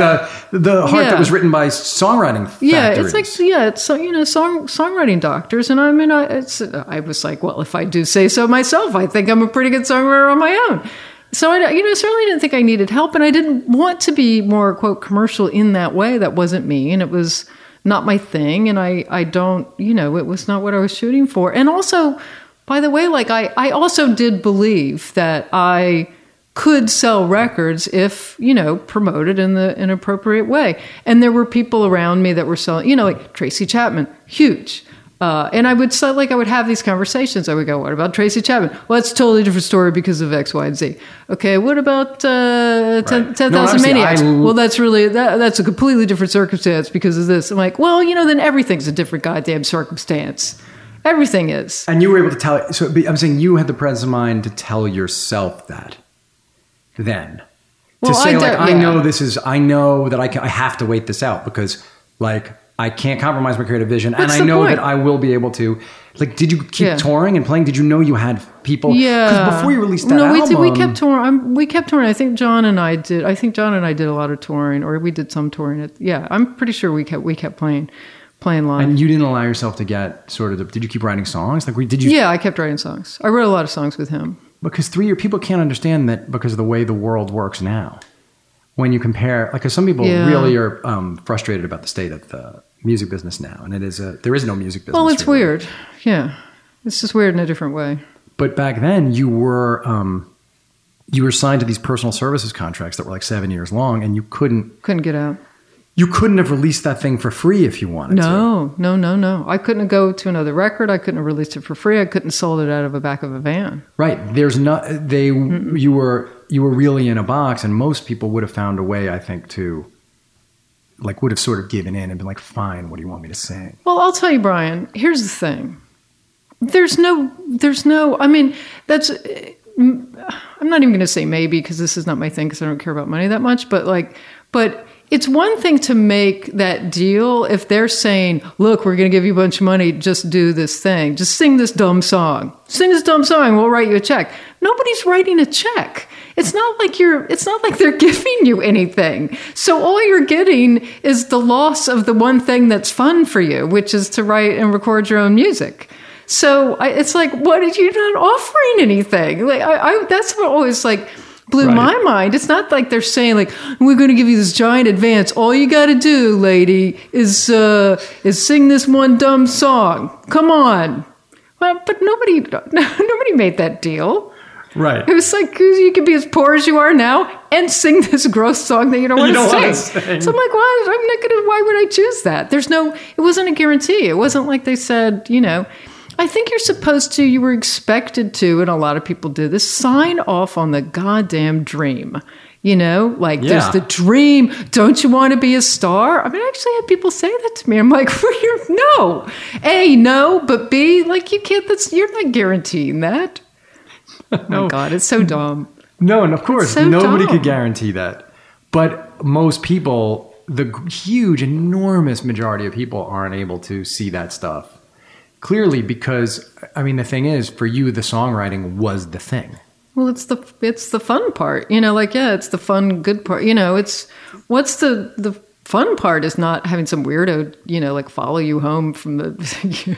the the heart Yeah. that was written by songwriting yeah, factories. it's like yeah, it's so you know song songwriting doctors, and I mean, I it's I was like, well, if I do say so myself, I think I'm a pretty good songwriter on my own. So I you know certainly didn't think I needed help, and I didn't want to be more quote commercial in that way. That wasn't me, and it was not my thing, and I I don't you know it was not what I was shooting for, and also. By the way, like I, I also did believe that I could sell records if you know promoted in the in appropriate way and there were people around me that were selling you know like tracy chapman huge uh, and I would say, like, I would have these conversations. I would go, "What about Tracy Chapman? Well, it's a totally different story because of X, Y, and Z." Okay, what about uh, 10 Right. 10,000 No, Maniacs? I- well, that's really that, that's a completely different circumstance because of this. I'm like, well, you know, then everything's a different goddamn circumstance. Everything is. and you were able to tell. So I'm saying you had the presence of mind to tell yourself that. Then, Well, to say I like, I know this is. I know that I can. I have to wait this out because, like, I can't compromise my creative vision, What's and I know point? that I will be able to. Like, did you keep Yeah. touring and playing? Did you know you had people? Yeah. Because before you released that no, we album, did. We kept touring. I'm, we kept touring. I think Jon and I did. I think Jon and I did a lot of touring, or we did some touring. At, yeah, I'm pretty sure we kept we kept playing playing live. and you didn't allow yourself to get sort of. The, did you keep writing songs? Like, did you? yeah, I kept writing songs. I wrote a lot of songs with him. because three year people can't understand that because of the way the world works now. When you compare, like, 'cause some people Yeah. really are um, frustrated about the state of the music business now, and it is a there is no music business. Well, it's really. weird. Yeah, it's just weird in a different way. But back then, you were um, you were signed to these personal services contracts that were like seven years long, and you couldn't Couldn't get out. you couldn't have released that thing for free if you wanted to. No, no, no, no. I couldn't go to another record. I couldn't have released it for free. I couldn't have sold it out of the back of a van. Right. There's not they you were you were really in a box and most people would have found a way I think to like would have sort of given in and been like fine what do you want me to sing? Well, I'll tell you, Brian. Here's the thing. There's no. There's no. I mean, that's. I'm not even going to say maybe because this is not my thing because I don't care about money that much. But like, but it's one thing to make that deal if they're saying, "Look, we're going to give you a bunch of money. Just do this thing. Just sing this dumb song. Sing this dumb song. We'll write you a check." Nobody's writing a check. It's not like you're. It's not like they're <laughs> giving you anything. So all you're getting is the loss of the one thing that's fun for you, which is to write and record your own music. So I, it's like, what did you not offering anything? Like I, I that's what always like blew Right. my mind. It's not like they're saying like we're going to give you this giant advance. All you got to do, lady, is uh, is sing this one dumb song. Come on. Well, but nobody <laughs> nobody made that deal. Right. It was like you could be as poor as you are now and sing this gross song that you don't want You don't to wanna sing. sing. So I'm like, why? I'm not gonna. Why would I choose that? There's no. It wasn't a guarantee. It wasn't like they said. You know, I think you're supposed to. You were expected to, and a lot of people do this. Sign off on the goddamn dream. You know, like Yeah. there's the dream. Don't you want to be a star? I mean, I actually had people say that to me. I'm like, <laughs> well, you're, no, a no, but b like you can't. That's you're not guaranteeing that. Oh <laughs> my god, it's so dumb. No, and of course, so nobody dumb. could guarantee that. But most people, the huge, enormous majority of people aren't able to see that stuff clearly because, I mean, the thing is, for you, the songwriting was the thing. Well, it's the it's the fun part, you know. Like, yeah, it's the fun, good part. You know, it's what's the the fun part is not having some weirdo, you know, like follow you home from the,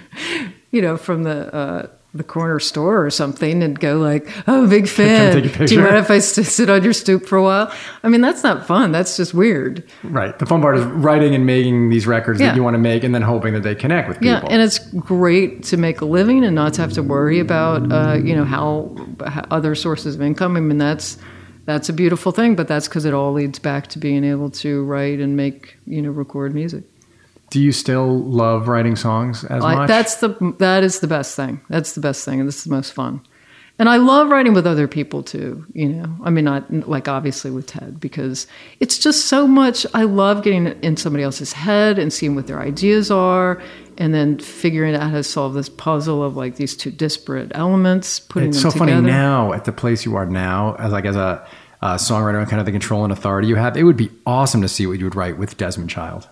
<laughs> you know, from the uh, the corner store or something, and go like, "Oh, big <laughs> fan. Do you mind if I <laughs> sit on your stoop for a while?" I mean, that's not fun. That's just weird. Right. The fun part is writing and making these records Yeah. that you want to make and then hoping that they connect with people. Yeah, and it's great to make a living and not to have to worry about, uh, you know, how, how other sources of income. I mean, that's that's a beautiful thing, but that's because it all leads back to being able to write and make, you know, record music. Do you still love writing songs as I, much? that's the that is the best thing. That's the best thing, and this is the most fun. And I love writing with other people too. You know, I mean, not like obviously with Ted because it's just so much. I love getting in somebody else's head and seeing what their ideas are, and then figuring out how to solve this puzzle of like these two disparate elements, putting it's so together. funny now at the place you are now, as like as a, a songwriter and kind of the control and authority you have. It would be awesome to see what you would write with Desmond Child.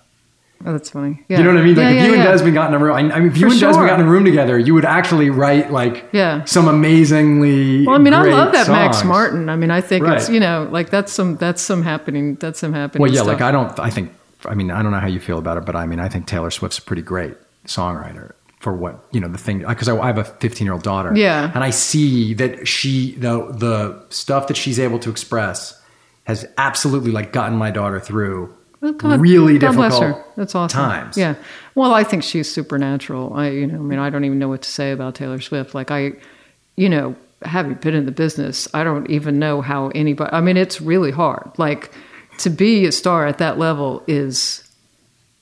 Oh, that's funny. Yeah. You know what I mean? Like Yeah, if yeah, you and. Desmond got in a room, I I mean, if you For and Desmond sure. got in a room together, you would actually write like Yeah. some amazingly. Well, I mean, I love that Max. Martin. I mean, I think it's you know like that's some that's some happening that's some happening. Well, yeah, stuff. like I don't. I think. I mean, I don't know how you feel about it, but I mean, I think Taylor Swift's a pretty great songwriter for what you know the thing. Because I, I have a 15 year old daughter. Yeah. and I see that she the the stuff that she's able to express has absolutely like gotten my daughter through God- really God bless difficult her. That's awesome. times. Yeah. Well, I think she's supernatural. I, you know, I mean, I don't even know what to say about Taylor Swift. Like, I, you know, having been in the business, I don't even know how anybody. I mean, it's really hard. Like, to be a star at that level is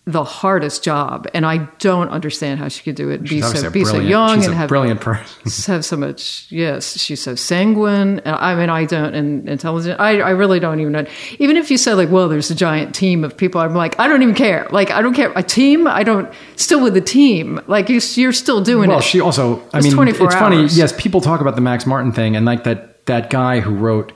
the hardest job, and I don't understand how she could do it. Be She's so obviously a be so young she's and a have brilliant person. have so much yes she's so sanguine i mean i don't and intelligent I, I really don't even know even if you said like well there's a giant team of people i'm like i don't even care like i don't care a team i don't still with the team like you, you're still doing Well, it Well, she also. I It's mean, 24 it's funny. Yes, people talk about the Max Martin thing, and like that that guy who wrote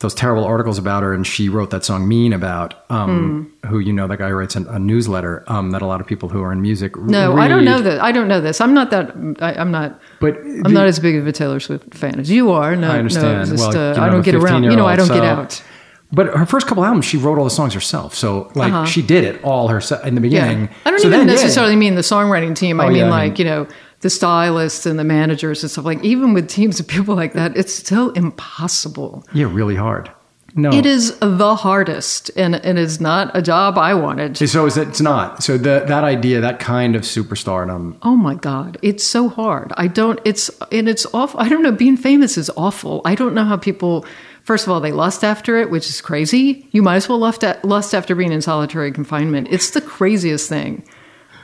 those terrible articles about her, and she wrote that song "Mean" about um, Hmm. who you know that guy writes a, a newsletter um, that a lot of people who are in music. No, I don't know that. I don't know this. I'm not that. I, I'm not. But I'm not as big of a Taylor Swift fan as you are. No, I understand. No, just, Well, uh, you know, I don't get around. You know, I don't 15-year-old, get out. But her first couple albums, she wrote all the songs herself. So like Uh-huh. she did it all herself in the beginning. Yeah. I don't So even then, yeah. necessarily mean the songwriting team. I Oh, mean, yeah, I like, mean- you know, the stylists and the managers and stuff. Like, even with teams of people like that, it's still impossible. Yeah, really hard. No, It is the hardest, and it is not a job I wanted. So is it, it's not. So the, that idea, that kind of superstardom. Oh my God, it's so hard. I don't, it's, and it's awful. I don't know, being famous is awful. I don't know how people, first of all, they lust after it, which is crazy. You might as well lust, lust after being in solitary confinement. It's the craziest thing.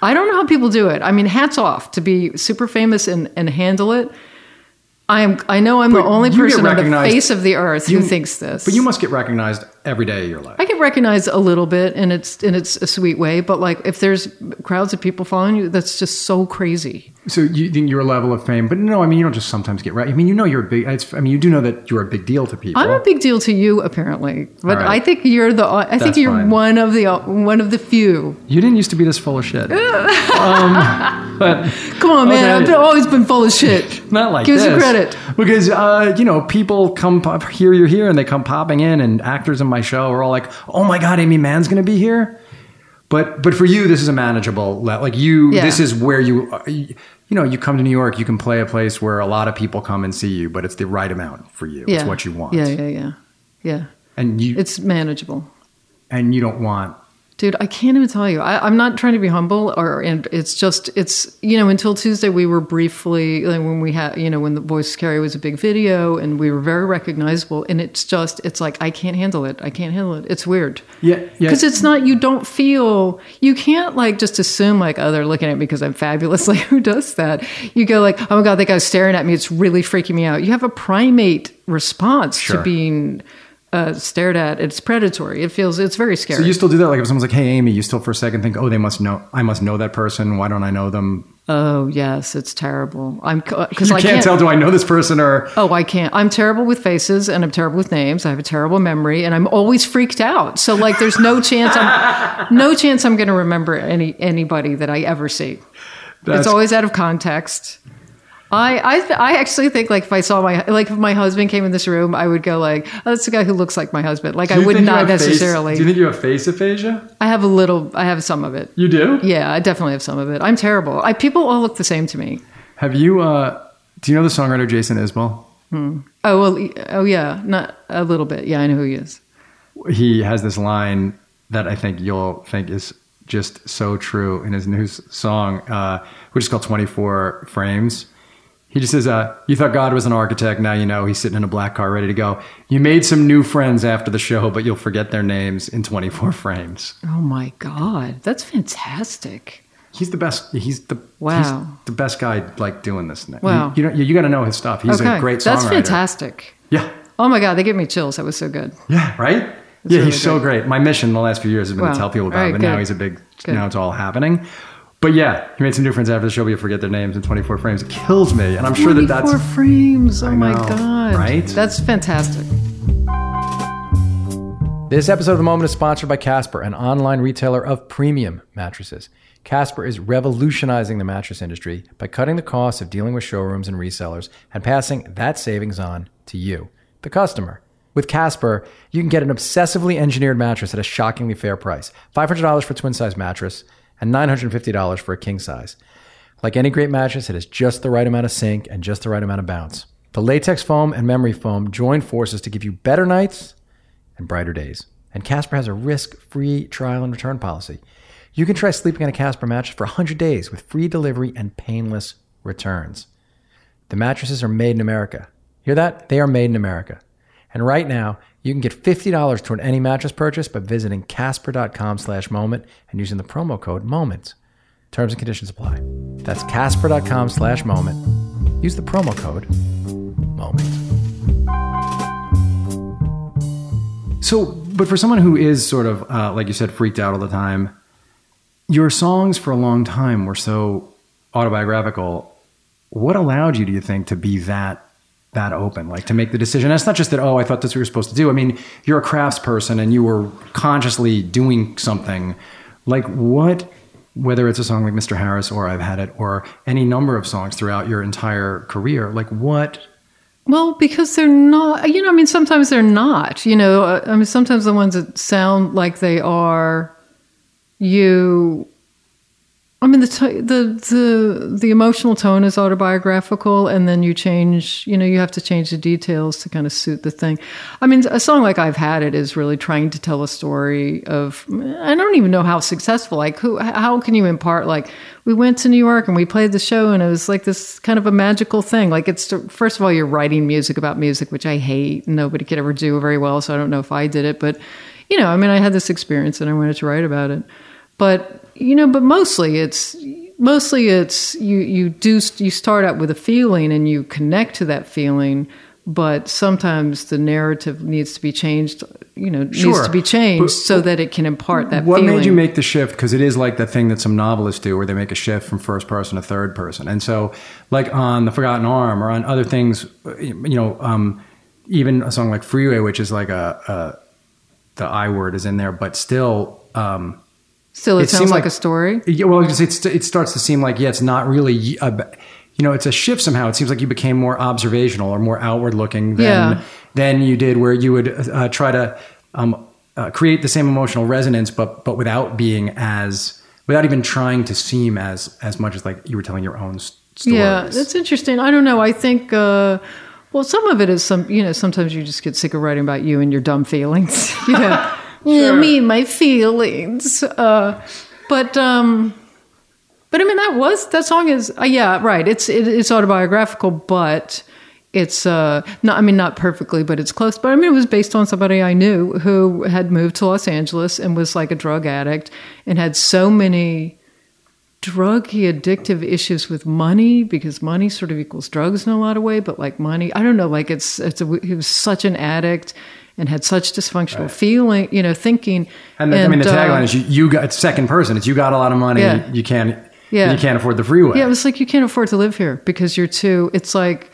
I don't know how people do it. I mean, hats off to be super famous and, and handle it. I am. I know I'm the only person on the face of the earth You- who thinks this. But you must get recognized every day of your life. I get recognized a little bit, and it's and it's a sweet way. But like, if there's crowds of people following you, that's just so crazy. So you think your level of fame, but no, I mean you don't just sometimes get right. I mean you know you're a big. It's, I mean you do know that you're a big deal to people. I'm a big deal to you, apparently, but All right. I think you're the. I think you're fine. one of the one of the few. you didn't used to be this full of shit. <laughs> um, but Come on, man! Okay. I've been- always been full of shit. <laughs> not like Give us this. some credit. because uh, you know people come pop, here you're here and they come popping in and actors in my show are all like oh my god aimee mann's gonna be here but but for you this is a manageable le- like you Yeah. this is where you you you know you come to new york you can play a place where a lot of people come and see you but it's the right amount for you Yeah, it's what you want Yeah, yeah, yeah, yeah. and you It's manageable. and you don't want Dude, I can't even tell you. I, I'm not trying to be humble, or and it's just it's you know 'Til Tuesday we were briefly like when we had you know when the Voice Carry was a big video and we were very recognizable, and it's just it's like I can't handle it. I can't handle it. It's weird. yeah yeah Because it's not, you don't feel, you can't like just assume like, oh, they're looking at me because I'm fabulous. <laughs> Like, who does that? You go like, oh my God, that guy's staring at me. It's really freaking me out. You have a primate response Sure. to being uh, stared at. It's predatory. It feels, it's very scary. so you still do that like if someone's like hey aimee you still for a second think oh they must know i must know that person why don't i know them oh, yes, it's terrible. I'm, because you I can't, tell do i know this person or <laughs> Oh, I can't. I'm terrible with faces and I'm terrible with names. I have a terrible memory and I'm always freaked out. So like there's no chance I'm <laughs> no chance I'm going to remember any anybody that I ever see. That's- it's always out of context. I, I I actually think like if I saw my like if my husband came in this room, I would go like, oh, that's the guy who looks like my husband. Like I would not have face- necessarily. do you think you have face aphasia I have a little. I have some of it. you do Yeah, I definitely have some of it. I'm terrible. I people all look the same to me. Have you? Uh, do you know the songwriter Jason Isbell? Oh well. Oh yeah. Not a little bit. Yeah, I know who he is. He has this line that I think you'll think is just so true in his new song, uh, which is called "24 Frames." He just says, uh, "You thought God was an architect. Now you know he's sitting in a black car, ready to go. You made some new friends after the show, but you'll forget their names in 24 <laughs> frames." Oh my god, that's fantastic. He's the best. He's the Wow. He's the best guy like doing this. You- Wow. You, don't- you, got to know his stuff. He's okay, a great songwriter. that's fantastic. Yeah. Oh my god, they give me chills. That was so good. Yeah, right? yeah, really he's so great. My mission in the last few years has been Wow. to tell people about All him, right, but now he's a big, Good. now it's all happening. But yeah, he made some new friends after the show, but you forget their names in 24 frames. It kills me. And I'm sure that that's. 24 frames. Oh I my know, god, right? That's fantastic. This episode of The Moment is sponsored by Casper, an online retailer of premium mattresses. Casper is revolutionizing the mattress industry by cutting the costs of dealing with showrooms and resellers and passing that savings on to you, the customer. With Casper, you can get an obsessively engineered mattress at a shockingly fair price $500 for a twin size mattress and $950 for a king size. Like any great mattress, it has just the right amount of sink and just the right amount of bounce. The latex foam and memory foam join forces to give you better nights and brighter days. And Casper has a risk-free trial and return policy. You can try sleeping on a Casper mattress for 100 days with free delivery and painless returns. The mattresses are made in America. Hear that? They are made in America. And right now, you can get $50 toward any mattress purchase by visiting casper.com slash moment and using the promo code MOMENT. Terms and conditions apply. That's casper.com slash moment. Use the promo code MOMENT. So, but for someone who is sort of, uh, like you said, freaked out all the time, your songs for a long time were so autobiographical. What allowed you, do you think, to be that that open, like to make the decision. And it's not just that, oh, I thought this was what you were supposed to do. I mean, you're a crafts person and you were consciously doing something. Like what, whether it's a song like Mr. Harris or I've Had It or any number of songs throughout your entire career, like what Well, because they're not, you know, I mean, sometimes they're not, you know, uh, I mean, sometimes the ones that sound like they are, you, I mean, the, t- the, the, the emotional tone is autobiographical and then you change, you know, you have to change the details to kind of suit the thing. I mean, a song like I've Had It is really trying to tell a story of, I don't even know how successful, like who, how can you impart, like, we went to New York and we played the show and it was like this kind of a magical thing. Like it's first of all, you're writing music about music, which I hate. Nobody could ever do very well, so I don't know if I did it, but you know, I mean, I had this experience and I wanted to write about it. But you know, but mostly it's mostly it's you you do you start out with a feeling and you connect to that feeling. But sometimes the narrative needs to be changed. You know, needs to be changed But- so that it can impart that. What feeling. made you make the shift? Because it is like the thing that some novelists do, where they make a shift from first person to third person. And so, like on the Forgotten Arm or on other things, you know, um, even a song like Freeway, which is like a, a the I word is in there, but still. Um, Still, it, it sounds like, like- a story. yeah, well, it's, it's, it starts to seem like yeah, it's not really. A, you know, it's a shift somehow. It seems like you became more observational or more outward looking than Yeah. than you did, where you would uh, try to um, uh, create the same emotional resonance, but but without being as without even trying to seem as as much as like you were telling your own stories. Yeah, that's interesting. I don't know. I think, uh, well, some of it is some, you know, sometimes you just get sick of writing about you and your dumb feelings. <laughs> you know, yeah, me and my feelings. Uh, but, um, but I mean, that was, that song is, uh, yeah, right. It's, it, it's autobiographical, but it's, uh, not, I mean, not perfectly, but it's close. But I mean, it was based on somebody I knew who had moved to Los Angeles and was like a drug addict and had so many, druggy addictive issues with money because money sort of equals drugs in a lot of way but like money i don't know like it's it's a, he was such an addict and had such dysfunctional feeling you know thinking And, the, I mean, the uh, tagline is you, you got it's second person. It's you got a lot of money. Yeah. You can't. Yeah. You can't afford the freeway. yeah it was like you can't afford to live here because you're too it's like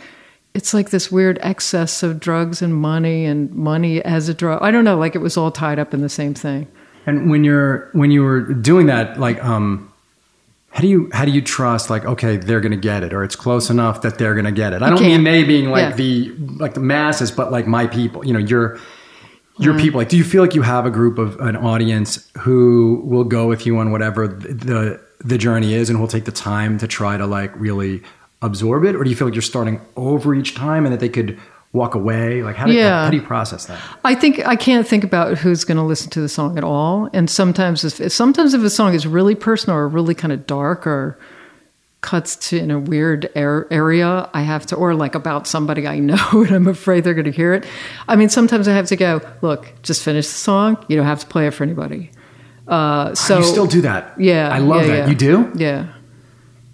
it's like this weird excess of drugs and money and money as a drug i don't know like it was all tied up in the same thing And when you're when you were doing that, like, um, how do you how do you trust like okay they're gonna get it or it's close enough that they're gonna get it? I don't mean they being like Yeah. the like the masses, but like my people. You know, your your Mm-hmm. people. Like, do you feel like you have a group of an audience who will go with you on whatever the the journey is, and will take the time to try to like really absorb it, or do you feel like you're starting over each time and that they could walk away? Like, how do, Yeah. how do you process that? I think I can't think about who's going to listen to the song at all. And sometimes, if sometimes if a song is really personal or really kind of dark or cuts to in a weird air, area, I have to, or like about somebody I know, <laughs> and I'm afraid they're going to hear it. I mean, sometimes I have to go, look, just finish the song. You don't have to play it for anybody. Uh, so you still do that? Yeah, I love yeah, that. yeah. You do? Yeah,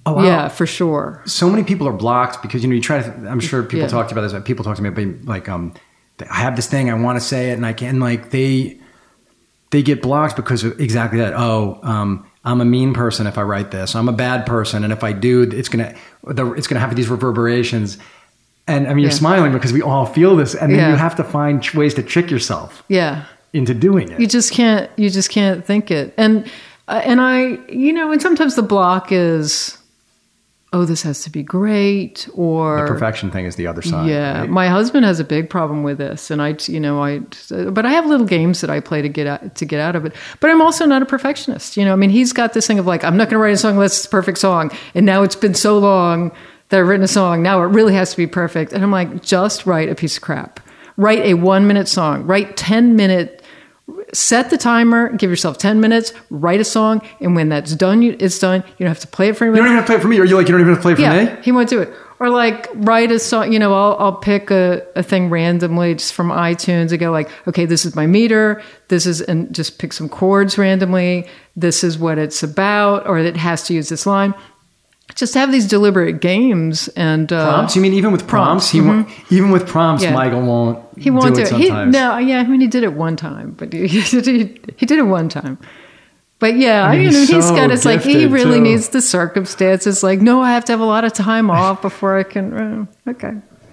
Oh, wow. yeah, for sure. so many people are blocked because you know you try to. I'm sure people Yeah. talk to you about this. People talk to me about like um, I have this thing I want to say it and I can like they they get blocked because of exactly that. Oh, um, I'm a mean person if I write this. I'm a bad person, and if I do, it's gonna the, it's gonna have these reverberations. And I mean, you're Yeah. smiling because we all feel this, and then Yeah. you have to find ways to trick yourself Yeah. into doing it. you just can't you just can't think it and uh, and i you know and sometimes the block is oh this has to be great or the perfection thing is the other side. yeah right? my husband has a big problem with this and i you know i but i have little games that i play to get out to get out of it but i'm also not a perfectionist you know i mean he's got this thing of like i'm not going to write a song unless it's a perfect song and now it's been so long that i've written a song now it really has to be perfect and i'm like just write a piece of crap write a one minute song write 10 minute set the timer give yourself 10 minutes write a song and when that's done you, it's done you don't have to play it for anybody. You don't even have to play it for me. Are you like you don't even have to play it for yeah, me? he won't do it. Or like write a song, you know, I'll, I'll pick a, a thing randomly just from iTunes and go like, okay, this is my meter. This is, and just pick some chords randomly. This is what it's about, or it has to use this line. Just have these deliberate games and, uh, Prompts? You mean even with prompts? He won't, even with prompts, Yeah. Michael won't. he won't do, it. it. He, no, yeah, I mean, he did it one time, but <laughs> he, he, did- he did it one time. But yeah, I mean, he's he's so got it's like he really too. needs the circumstances. Like, no, I have to have a lot of time off before I can. uh, okay.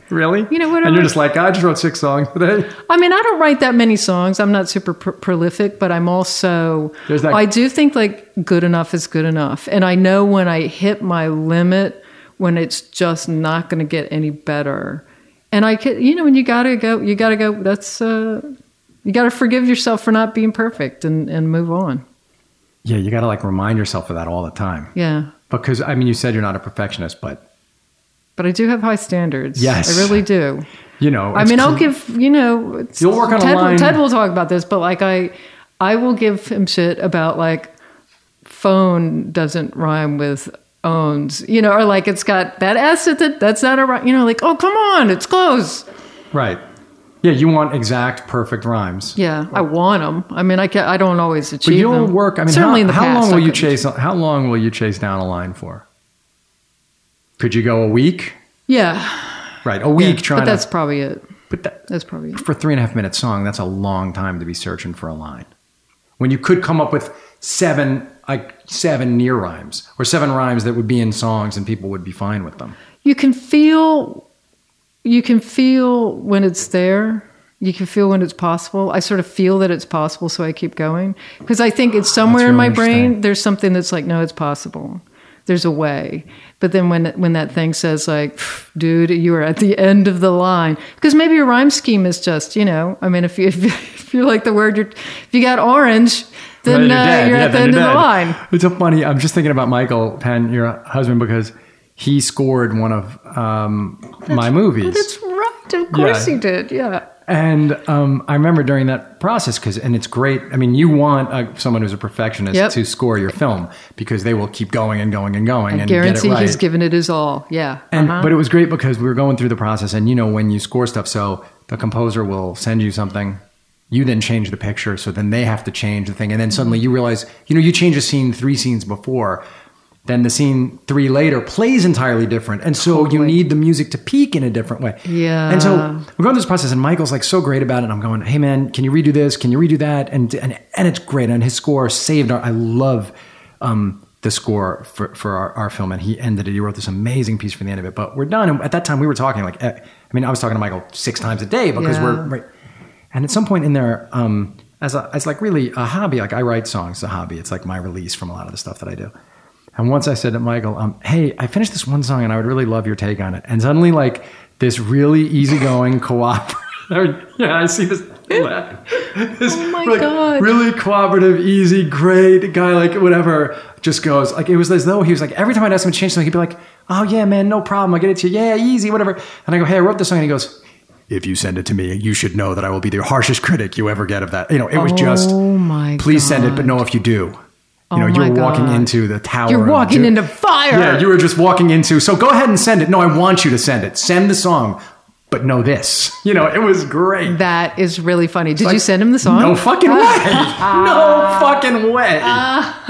Really? You know, whatever. And you're just like, I just wrote six songs today. <laughs> I mean, I don't write that many songs. I'm not super pr- prolific, but I'm also. There's that- I do think like good enough is good enough, and I know when I hit my limit, when it's just not going to get any better, and I can, you know, when you gotta go, you gotta go. That's uh, you gotta forgive yourself for not being perfect and and move on. Yeah, you got to like remind yourself of that all the time. Yeah, Because, I mean, you said you're not a perfectionist, but, but I do have high standards. Yes. I really do. you know. I mean, I'll give you know. it's- You'll work on a Ted, line- Ted will talk about this, but like I, I will give him shit about like phone doesn't rhyme with owns, you know, or like it's got that s at it. That's not a rhyme, you know, like oh come on, it's close. Right. Yeah, you want exact, perfect rhymes. Yeah, I want them. I mean, I can, I don't always achieve. Them. But you'll them. work. I mean, certainly how, in the how past, long will you chase? How long will you chase down a line for? Could you go a week? Yeah, Right, a week yeah, trying but that's to. probably it. But that, That's probably it. for three and a half minute song, that's a long time to be searching for a line. When you could come up with seven, like seven near rhymes or seven rhymes that would be in songs and people would be fine with them. you can feel you can feel when it's there you can feel when it's possible i sort of feel that it's possible so i keep going because i think it's somewhere in my brain there's something that's like no it's possible there's a way. But then when when that thing says like dude you are at the end of the line because maybe your rhyme scheme is just you know i mean if you <laughs> if you, if you like the word you're if you got orange then uh, you're Yeah, at the end of the line. It's so funny. I'm just thinking about Michael Penn, your husband, because he scored one of um, my movies. Oh, that's right. Of course Yeah. he did. Yeah And um, I remember during that process, because and it's great. I mean, you want uh, someone who's a perfectionist Yep. to score your film because they will keep going and going and going and guarantee get it right. he's given it his all yeah and Uh-huh. but it was great because we were going through the process, and you know when you score stuff, so the composer will send you something. You then change the picture, so then they have to change the thing, and then suddenly you realize, you know, you change a scene three scenes before, then the scene three later plays entirely different, and so you need the music to peak in a different way. Yeah. And so we're going through this process, and Michael's like so great about it. And I'm going, hey man, can you redo this? Can you redo that? And and and it's great. And his score saved our. I love um, the score for for our, our film, and he ended it. He wrote this amazing piece for the end of it. But we're done. And at that time, we were talking like, eh, I mean, I was talking to Michael six times a day because Yeah. we're right. And at some point in there, um, as a, as like really a hobby, like I write songs, a hobby. It's like my release from a lot of the stuff that I do. And once I said to Michael, um, "Hey, I finished this one song, and I would really love your take on it." And suddenly, like this really easygoing <laughs> cooperative, yeah, I see this. this Oh my like, God. Really cooperative, easy, great guy, like whatever, just goes like it was as though he was like every time I'd ask him to change something, he'd be like, "Oh yeah, man, no problem, I get it to you, yeah, easy, whatever." And I go, "Hey, I wrote this song," and he goes, "If you send it to me, you should know that I will be the harshest critic you ever get of that." You know, it was just, Oh my please send it, but know if you do. Oh You know, oh my you're walking God. into the tower. You're walking into fire. Yeah, you were just walking into. So go ahead and send it. No, I want you to send it. Send the song, but know this. <laughs> You know, it was great. That is really funny. Did you send him the song? No fucking way. <laughs> no fucking way. <laughs>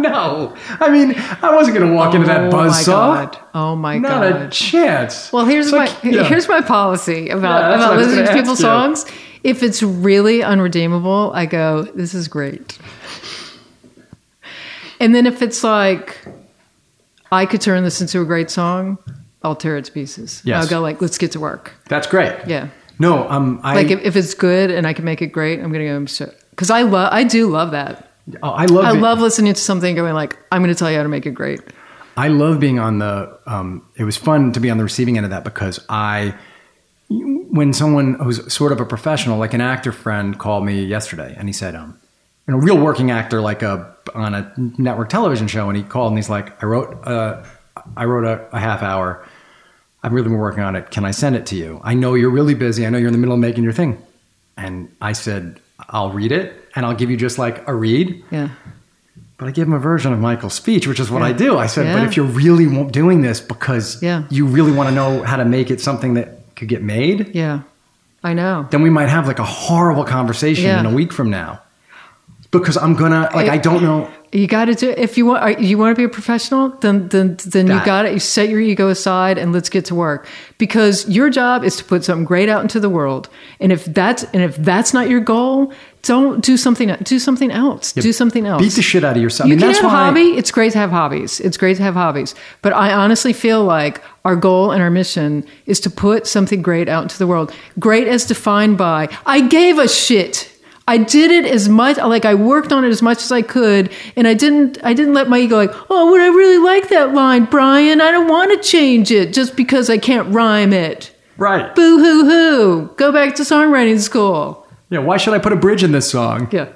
no. I mean, I wasn't going to walk into that oh buzz my saw. god! Oh my god. Not a chance. well, here's It's my like- yeah. here's my policy about what about listening to people's you. songs. If it's really unredeemable, I go, "This is great." And then if it's like, I could turn this into a great song, I'll tear it to pieces. Yes. I'll go like, "Let's get to work." That's great. Yeah. No, um, I, Like if, if it's good and I can make it great, I'm gonna go because I love I do love that. oh, I love. I it. love listening to something going like, I'm going to tell you how to make it great. I love being on the. Um, it was fun to be on the receiving end of that because I, when someone who's sort of a professional, like an actor friend, called me yesterday and he said, um, you know, real working actor, like a on a network television show, and he called and he's like, I wrote, uh, I wrote a, a half hour. I've really been working on it. Can I send it to you? I know you're really busy. I know you're in the middle of making your thing. And I said, I'll read it and I'll give you just like a read. Yeah. But I gave him a version of Michael's speech, which is what Yeah. I do. I said, but if you're really doing this because Yeah. you really want to know how to make it something that could get made, Yeah. I know. then we might have like a horrible conversation Yeah. in a week from now. Because I'm gonna like I don't know. You got to do if you want. You want to be a professional, then then then you got to You set your ego aside and let's get to work. Because your job is to put something great out into the world. And if that's and if that's not your goal, don't do something. Do something else. do something else. Beat the shit out of yourself. You I mean, can that's have a hobby. It's great to have hobbies. It's great to have hobbies. But I honestly feel like our goal and our mission is to put something great out into the world. Great as defined by I gave a shit. I did it as much like I worked on it as much as I could, and I didn't. I didn't let my ego like, oh, would I really like that line, Brian? I don't want to change it just because I can't rhyme it. right. Boo hoo hoo. Go back to songwriting school. Yeah. Why should I put a bridge in this song? Yeah.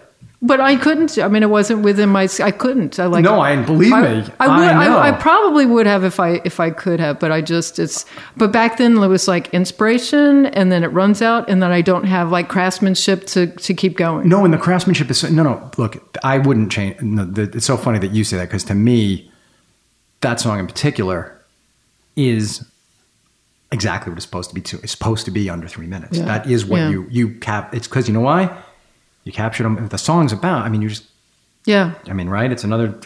But I couldn't. I mean, it wasn't within my. I couldn't. I like. No, I believe I, me. I, would, I. I, probably would have if I if I could have, but I just it's. But back then it was like inspiration, and then it runs out, and then I don't have like craftsmanship to to keep going. No, and the craftsmanship is no, no. Look, I wouldn't change. No, the, it's so funny that you say that because to me, that song in particular is exactly what it's supposed to be. To, it's supposed to be under three minutes. Yeah. That is what Yeah. you you cap. It's because you know why you captured them. If the song's about, I mean, you just. Yeah, I mean, right? It's another.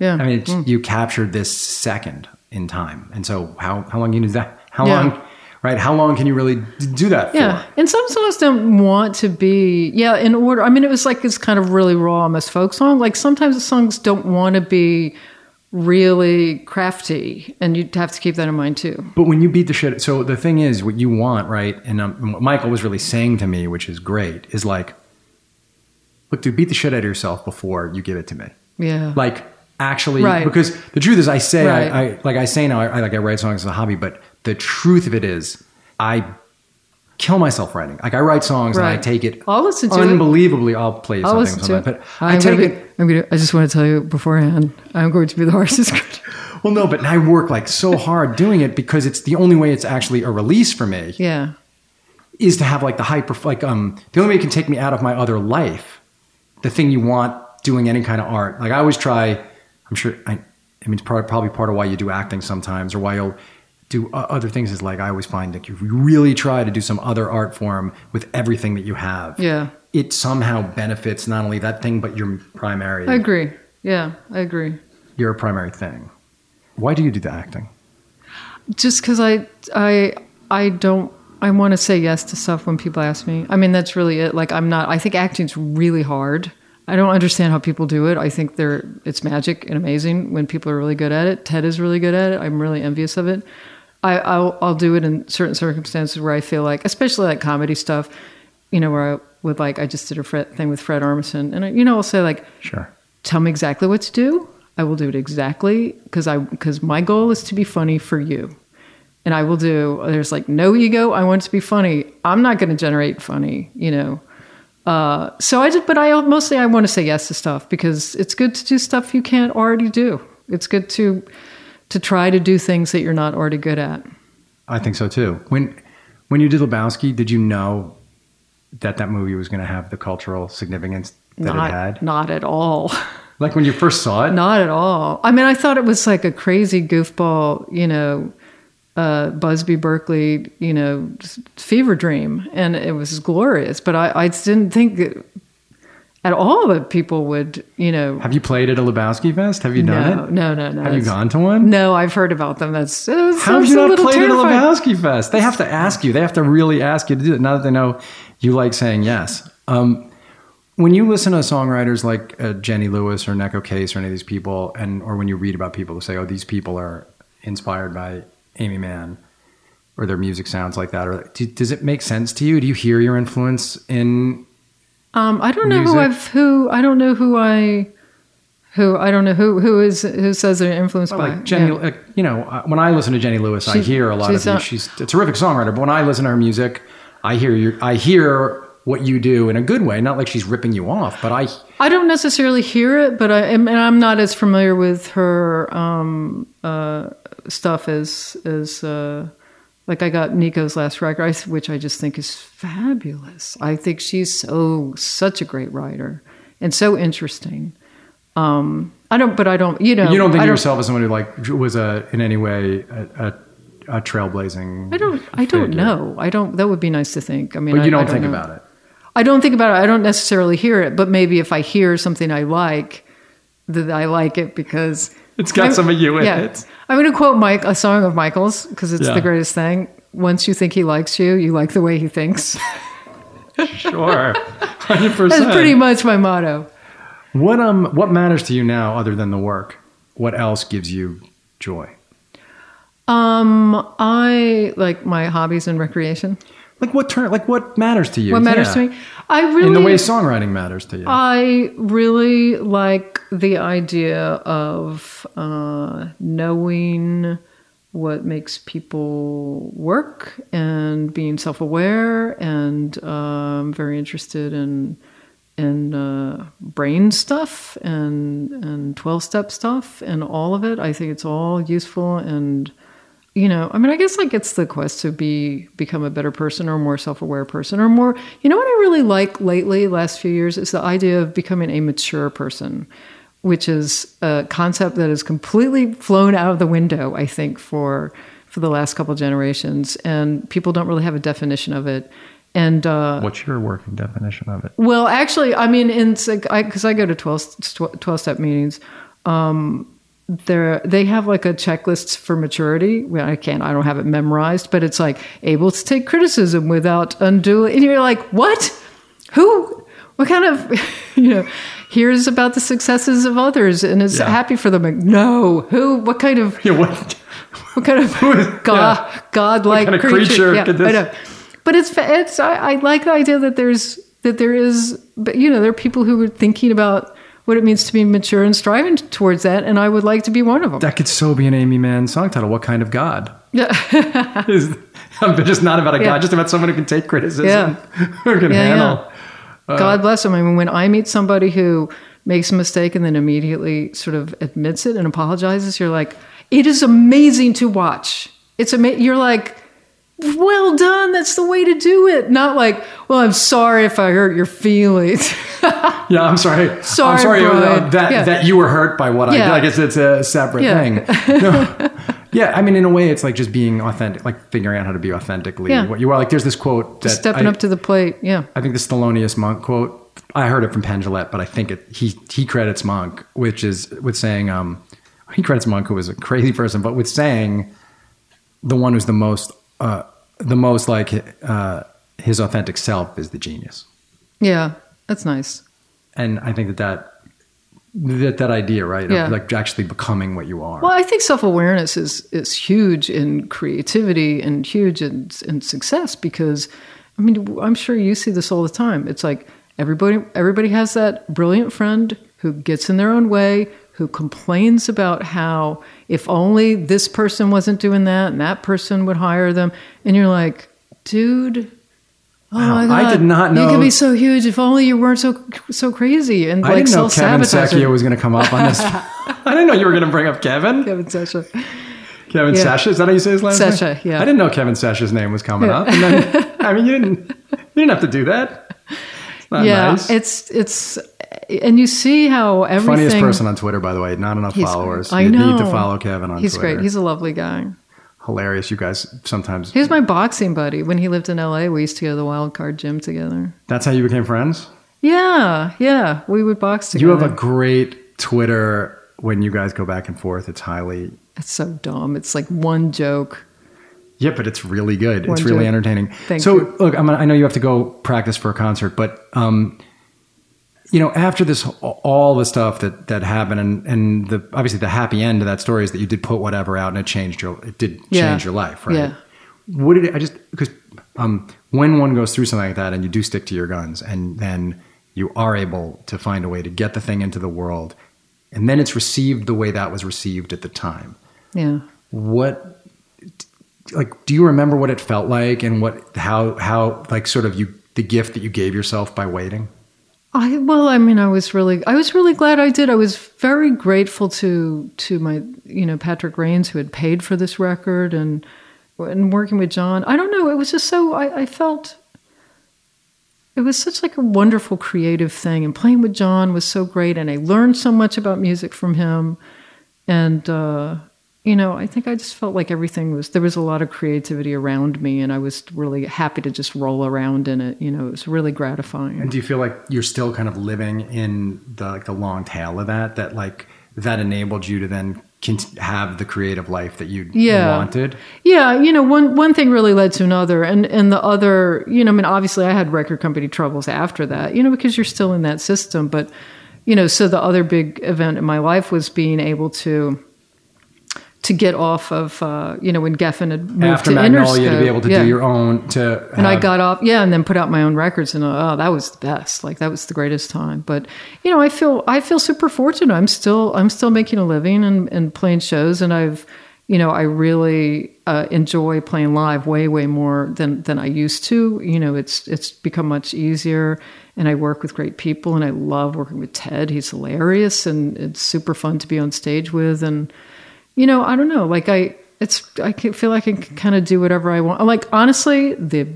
yeah. I mean, it's, Mm. you captured this second in time, and so how how long can you do that? How Yeah. long, right? How long can you really do that Yeah, for? and some songs don't want to be. Yeah, in order. I mean, it was like this kind of really raw, almost folk song. Like sometimes the songs don't want to be really crafty, and you'd have to keep that in mind too. But when you beat the shit, so the thing is, what you want, right? And um, what Michael was really saying to me, which is great, is like, look, dude, beat the shit out of yourself before you give it to me. Yeah, Like, actually, Right. because the truth is, I say, Right. I, I like I say now, I, I like I write songs as a hobby, but the truth of it is, I kill myself writing. Like I write songs and I take it. I'll listen to it. unbelievably. I'll play I'll something, listen to it. something, but I I'm take gonna, it. I'm gonna. I just want to tell you beforehand. I'm going to be the harshest critic. <laughs> Well, no, but I work like so hard doing it because it's the only way it's actually a release for me. Yeah, is to have like the hyper like um the only way it can take me out of my other life the thing you want doing any kind of art like i always try i'm sure i, I mean it's probably, probably part of why you do acting sometimes or why you'll do uh, other things is like i always find that you really try to do some other art form with everything that you have yeah. it somehow benefits not only that thing but your primary I agree. Yeah, I agree. your primary thing why do you do the acting just because I I I don't I want to say yes to stuff when people ask me. I mean that's really it. Like I'm not. I think acting's really hard. I don't understand how people do it. I think they're it's magic and amazing when people are really good at it. Ted is really good at it. I'm really envious of it. I I'll, I'll do it in certain circumstances where I feel like, especially like comedy stuff, you know, where I would like I just did a Fred, thing with Fred Armisen, and I, you know I'll say like sure tell me exactly what to do. I will do it exactly because I because my goal is to be funny for you, and I will do. There's like no ego. I want it to be funny. I'm not going to generate funny, you know. Uh, so I did, but I mostly I want to say yes to stuff because it's good to do stuff you can't already do. It's good to to try to do things that you're not already good at. i think so too when when you did lebowski did you know that that movie was going to have the cultural significance that not, it had not at all. Like when you first saw it? Not at all. I mean, I thought it was like a crazy goofball, you know, uh, Busby Berkeley, you know, fever dream, and it was glorious. But I, I didn't think at all that people would, you know. Have you played at a Lebowski Fest? Have you done no, it? no, no, no. Have you gone to one? No, I've heard about them. That's uh, How have you not played terrifying. at a Lebowski Fest? They have to ask you. They have to really ask you to do it. Now that they know you like saying yes. Um, when you listen to songwriters like uh, Jenny Lewis or Neko Case or any of these people, and or when you read about people who say, "Oh, these people are inspired by Aimee Mann," or their music sounds like that, or do, does it make sense to you? Do you hear your influence in? Um, I don't know who I've who I don't know who I who I don't know who who is who says they're influenced by Like Jenny, yeah. like, you know, uh, when I listen to Jenny Lewis, I hear a lot of you. a- She's a terrific songwriter, but when I listen to her music, I hear your, I hear what you do in a good way. Not like she's ripping you off, but I I don't necessarily hear it, but I am, and I'm not as familiar with her um, uh, stuff as as uh, like I got Neko's last record, which I just think is fabulous. I think she's so such a great writer and so interesting. Um, I don't, but I don't, you know, you don't think of yourself as someone who like was a in any way a, a, a trailblazing. I don't. I don't figure. know. I don't. That would be nice to think. I mean, but you I, don't I think know. about it. I don't think about it. I don't necessarily hear it, but maybe if I hear something I like, that I like it because It's got I'm- some of you in yeah. it. I'm going to quote Mike a song of Michael's because it's Yeah. the greatest thing. Once you think he likes you, you like the way he thinks. <laughs> sure, hundred That's pretty much my motto. What um, what matters to you now, other than the work? What else gives you joy? Um, I like my hobbies and recreation. Like what turn? Like what matters to you? What matters Yeah. to me? I really In the way songwriting matters to you. I really like the idea of uh, knowing what makes people work and being self-aware, and um, very interested in in uh, brain stuff and and twelve-step stuff and all of it. I think it's all useful and you know i mean i guess like it's the quest to be become a better person or more self-aware person or more you know what i really like lately last few years is the idea of becoming a mature person which is a concept that has completely flown out of the window i think for for the last couple generations and people don't really have a definition of it and uh, What's your working definition of it? well, actually, I mean, in because I, go to 12, 12 step meetings, um, there they have like a checklist for maturity. Well, I can't, I don't have it memorized, but it's like able to take criticism without unduly. And you're like, what? Who? What kind of, <laughs> you know? Here's about the successes of others and is Yeah. happy for them. Like, no, who? What kind of? Yeah, what? <laughs> What kind of <laughs> god, godlike kind of creature? creature Yeah, could this- I know. But it's it's I, I like the idea that there's that there is, but you know, there are people who are thinking about what it means to be mature and striving towards that, and I would like to be one of them. That could so be an Aimee Mann song title. What kind of God? Yeah, <laughs> I'm just not about a Yeah. God, just about someone who can take criticism, Yeah. <laughs> who can Yeah, handle. Uh, God bless them. I mean, when I meet somebody who makes a mistake and then immediately sort of admits it and apologizes, you're like, it is amazing to watch. It's amazing. You're like, well done. That's the way to do it. Not like, well, I'm sorry if I hurt your feelings. <laughs> Yeah, I'm sorry. Sorry, I'm sorry uh, that Yeah. that you were hurt by what I did. Yeah. Like it's a separate Yeah. thing. <laughs> No. Yeah, I mean, in a way, it's like just being authentic, like figuring out how to be authentically Yeah. what you are. Like, there's this quote that Stepping I, up to the plate. Yeah. I think the Thelonious Monk quote. I heard it from Penn Jillette, but I think it, he he credits Monk, which is with saying um, he credits Monk, who was a crazy person, but with saying the one who's the most uh, the most like uh, his authentic self is the genius. Yeah. That's nice. And I think that that that, that idea, right, Yeah. of like actually becoming what you are. Well, I think self awareness is is huge in creativity and huge in, in success because, I mean, I'm sure you see this all the time. It's like everybody everybody has that brilliant friend who gets in their own way, who complains about how if only this person wasn't doing that and that person would hire them, and you're like, dude. Oh Wow, my I God! did not You know- could be so huge if only you weren't so so crazy and I like didn't know Kevin sabotaging. Seccia was going to come up on this. <laughs> I didn't know you were going to bring up Kevin. Kevin Seccia. Kevin Yeah. Seccia, is that how you say his last name? Seccia, yeah. I didn't know Kevin Seccia's name was coming Yeah. up. And then, <laughs> I mean, you didn't, you didn't have to do that. It's not yeah, nice. it's it's, and you see how everything. Funniest person on Twitter, by the way. Not enough followers. I you know. need to follow Kevin on Twitter. He's Twitter. great. He's a lovely guy. hilarious. You guys sometimes. He was my boxing buddy when he lived in L.A. We used to go to the Wild Card Gym together. That's how you became friends. Yeah, yeah, we would box together. You have a great Twitter when you guys go back and forth. It's highly. It's so dumb. It's like one joke. Yeah, but it's really good. it's One really joke. entertaining. Thank so, you. look, I'm, gonna- I know you have to go practice for a concert, but um, you know, after this, all the stuff that that happened, and and the obviously the happy end of that story is that you did put whatever out, and it changed your, it did Yeah. change your life, right? Yeah. What did it, I just because um, when one goes through something like that, and you do stick to your guns, and then you are able to find a way to get the thing into the world, and then it's received the way that was received at the time Yeah. what like do you remember what it felt like and what how how like sort of you the gift that you gave yourself by waiting I well, I mean, I was really, I was really glad I did. I was very grateful to to my, you know, Patrick Rains who had paid for this record and and working with Jon. I don't know. It was just so I, I felt it was such like a wonderful creative thing, and playing with Jon was so great, and I learned so much about music from him, and uh, you know, I think I just felt like everything was there was a lot of creativity around me, and I was really happy to just roll around in it. You know, it was really gratifying. and do you feel like you're still kind of living in the like the long tail of that that like that enabled you to then can have the creative life that you Yeah. wanted? Yeah, you know, one one thing really led to another, and and the other, you know, I mean, obviously, I had record company troubles after that, you know, because you're still in that system. But, you know, so the other big event in my life was being able to to get off of, uh, you know, when Geffen had moved After to Magnolia, to be able to Yeah. do your own to and I got off, yeah, and then put out my own records, and oh, that was the best. Like that was the greatest time. But you know, I feel I feel super fortunate. I'm still I'm still making a living and, and playing shows, and I've you know I really uh, enjoy playing live way way more than than I used to. You know, it's it's become much easier, and I work with great people, and I love working with Ted. He's hilarious, and it's super fun to be on stage with, and you know, I don't know. Like I, it's I feel like I can kind of do whatever I want. Like honestly, the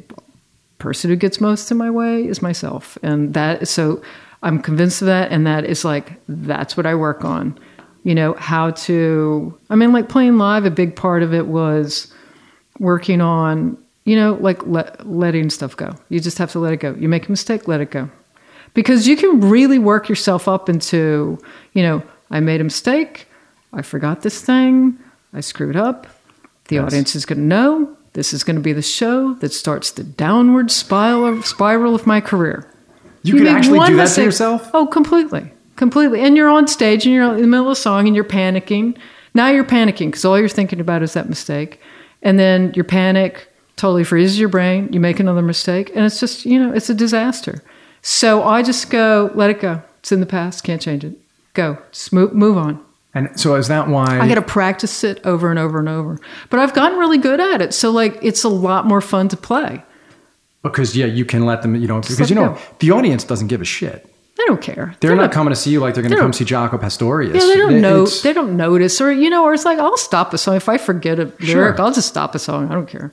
person who gets most in my way is myself, and that so I'm convinced of that, and that is like that's what I work on. You know how to. I mean, like playing live. A big part of it was working on. You know, like let, letting stuff go. You just have to let it go. You make a mistake, let it go because you can really work yourself up into, you know, I made a mistake, I forgot this thing, I screwed up. The Yes. audience is going to know. This is going to be the show that starts the downward spiral of, spiral of my career. You could make actually one do that to mistake- yourself? Oh, completely, completely. And you're on stage and you're in the middle of a song and you're panicking. Now you're panicking because all you're thinking about is that mistake, and then your panic totally freezes your brain. You make another mistake, and it's just you know it's a disaster. So I just go, let it go. It's in the past. Can't change it. Go. Just move, move on. And so is that why I got to practice it over and over and over. But I've gotten really good at it. So like it's a lot more fun to play. because yeah, you can let them, you know, because you know, go. the audience doesn't give a shit. They don't care. They're not coming to see you like they're going to come see Jaco Pastorius. Yeah, they don't know. They don't notice, or you know, or it's like I'll stop a song if I forget a lyric. Sure. I'll just stop a song. I don't care.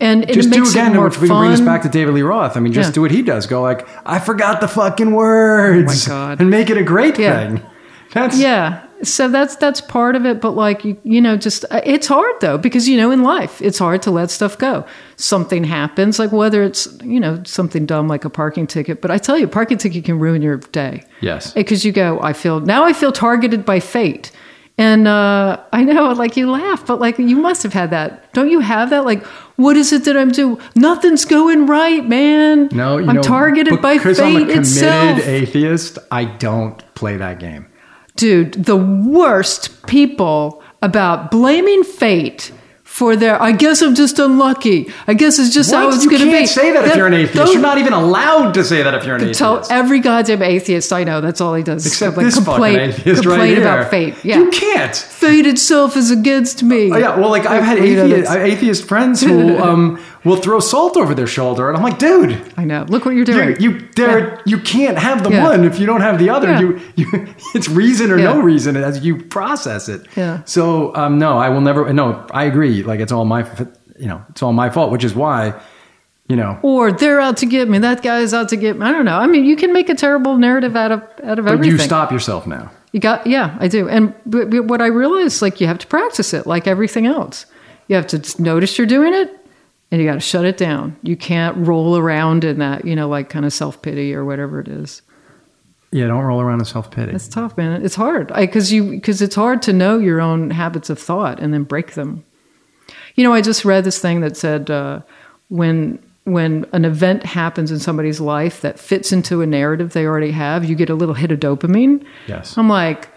And, just it do again, which we bring this back to David Lee Roth. I mean, just Yeah. do what he does. Go like, I forgot the fucking words. Oh my God. And make it a great Yeah. thing. That's Yeah. So that's that's part of it, but like you, you know, just uh, it's hard though because you know in life it's hard to let stuff go. Something happens, like whether it's you know something dumb like a parking ticket, but I tell you, a parking ticket can ruin your day. Yes. because you go, I feel now I feel targeted by fate, and uh, I know <laughs> like you laugh, but like you must have had that. Don't you have that? Like, what is it that I'm doing? Nothing's going right, man. No, you I'm know, targeted by fate I'm a committed itself. atheist. I don't play that game. Dude, the worst people about blaming fate for their. I guess I'm just unlucky. I guess it's just how it's going to be. You can't say that if you're an atheist. You're not even allowed to say that if you're an atheist. Tell every goddamn atheist I know. That's all he does. Except like this complain, fucking atheist complain right here. about fate. Yeah, You can't. Fate itself is against me. Oh, yeah, well, like I've had atheist, atheist friends who <laughs> um, will throw salt over their shoulder, and I'm like, dude, I know. Look what you're doing. you you there you can't have the Yeah. one if you don't have the other. Yeah. You <laughs> you it's reason or no reason as you process it. Yeah. So um, no, I will never. No, I agree. Like it's all my you know it's all my fault, which is why you know. or they're out to get me. That guy's out to get me. I don't know. I mean, you can make a terrible narrative out of out of But everything. you stop yourself now. You got, yeah, I do. And but, but what I realize, like, you have to practice it, like everything else. You have to notice you're doing it, and you got to shut it down. You can't roll around in that, you know, like kind of self pity or whatever it is. Yeah, don't roll around in self pity. It's tough, man. It's hard because you because it's hard to know your own habits of thought and then break them. You know, I just read this thing that said uh, when when an event happens in somebody's life that fits into a narrative they already have, you get a little hit of dopamine. Yes. I'm like,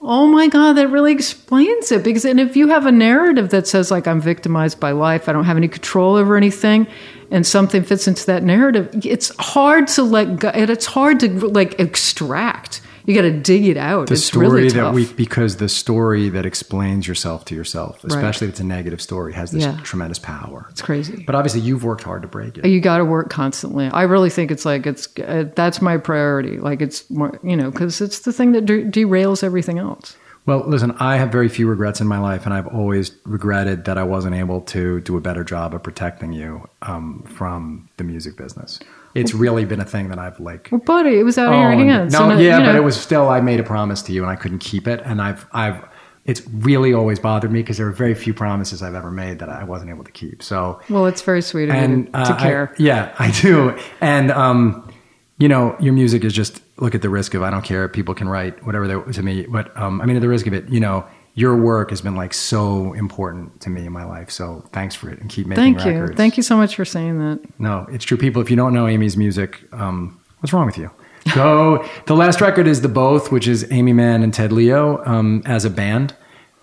oh my god, that really explains it. Because and if you have a narrative that says like I'm victimized by life, I don't have any control over anything, and something fits into that narrative, it's hard to let go. And it's hard to like extract. You got to dig it out. the it's story really that we because the story that explains yourself to yourself, especially if it's a negative story, has this Yeah. tremendous power. It's crazy. But obviously, you've worked hard to break it. you got to work constantly. I really think it's like it's uh, that's my priority. Like it's more, you know, because it's the thing that de- derails everything else. Well, listen, I have very few regrets in my life, and I've always regretted that I wasn't able to do a better job of protecting you um, from the music business. It's really been a thing that I've like. Well, buddy, it was out of your hands. No, uh, yeah, you but it was still. I made a promise to you, and I couldn't keep it, and I've, I've. It's really always bothered me because there are very few promises I've ever made that I wasn't able to keep. So Well, it's very sweet of and you uh, to I- care. yeah, <laughs> I do. And um, you know, your music is just look at the risk of I don't care. People can write whatever they to me, but um, I mean, at the risk of it, you know, your work has been like so important to me in my life. So thanks for it and keep making Thank records. you. Thank you so much for saying that. No, it's true. People, if you don't know Aimee's music, um, what's wrong with you? Go. the last record is The Both, which is Aimee Mann and Ted Leo um, as a band.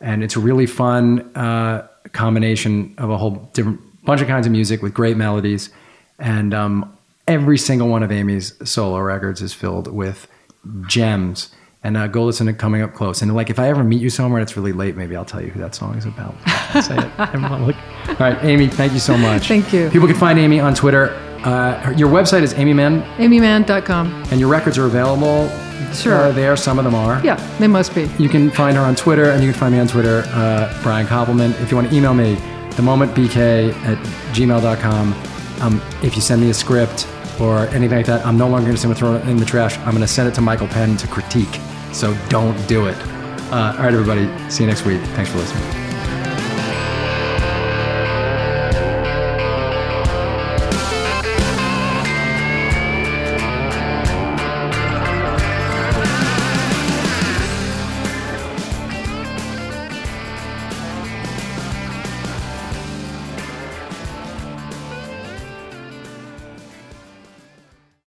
And it's a really fun uh, combination of a whole different bunch of kinds of music with great melodies. And um, every single one of Aimee's solo records is filled with gems. And uh, go listen to Coming Up Close. And like, if I ever meet you somewhere and it's really late, maybe I'll tell you who that song is about. I'll <laughs> say it in public. All right, Aimee, thank you so much. Thank you. People can find Aimee on Twitter. Uh, your website is Aimee Mann, AimeeMann.com. and your records are available. Sure. Uh, there, some of them are. Yeah, they must be. You can find her on Twitter, and you can find me on Twitter, uh, Brian Koppelman. If you want to email me, themomentbk at gmail.com. Um, if you send me a script or anything like that, I'm no longer going to send it in the trash. I'm going to send it to Michael Penn to critique. So don't do it. Uh, all right, everybody. See you next week. Thanks for listening.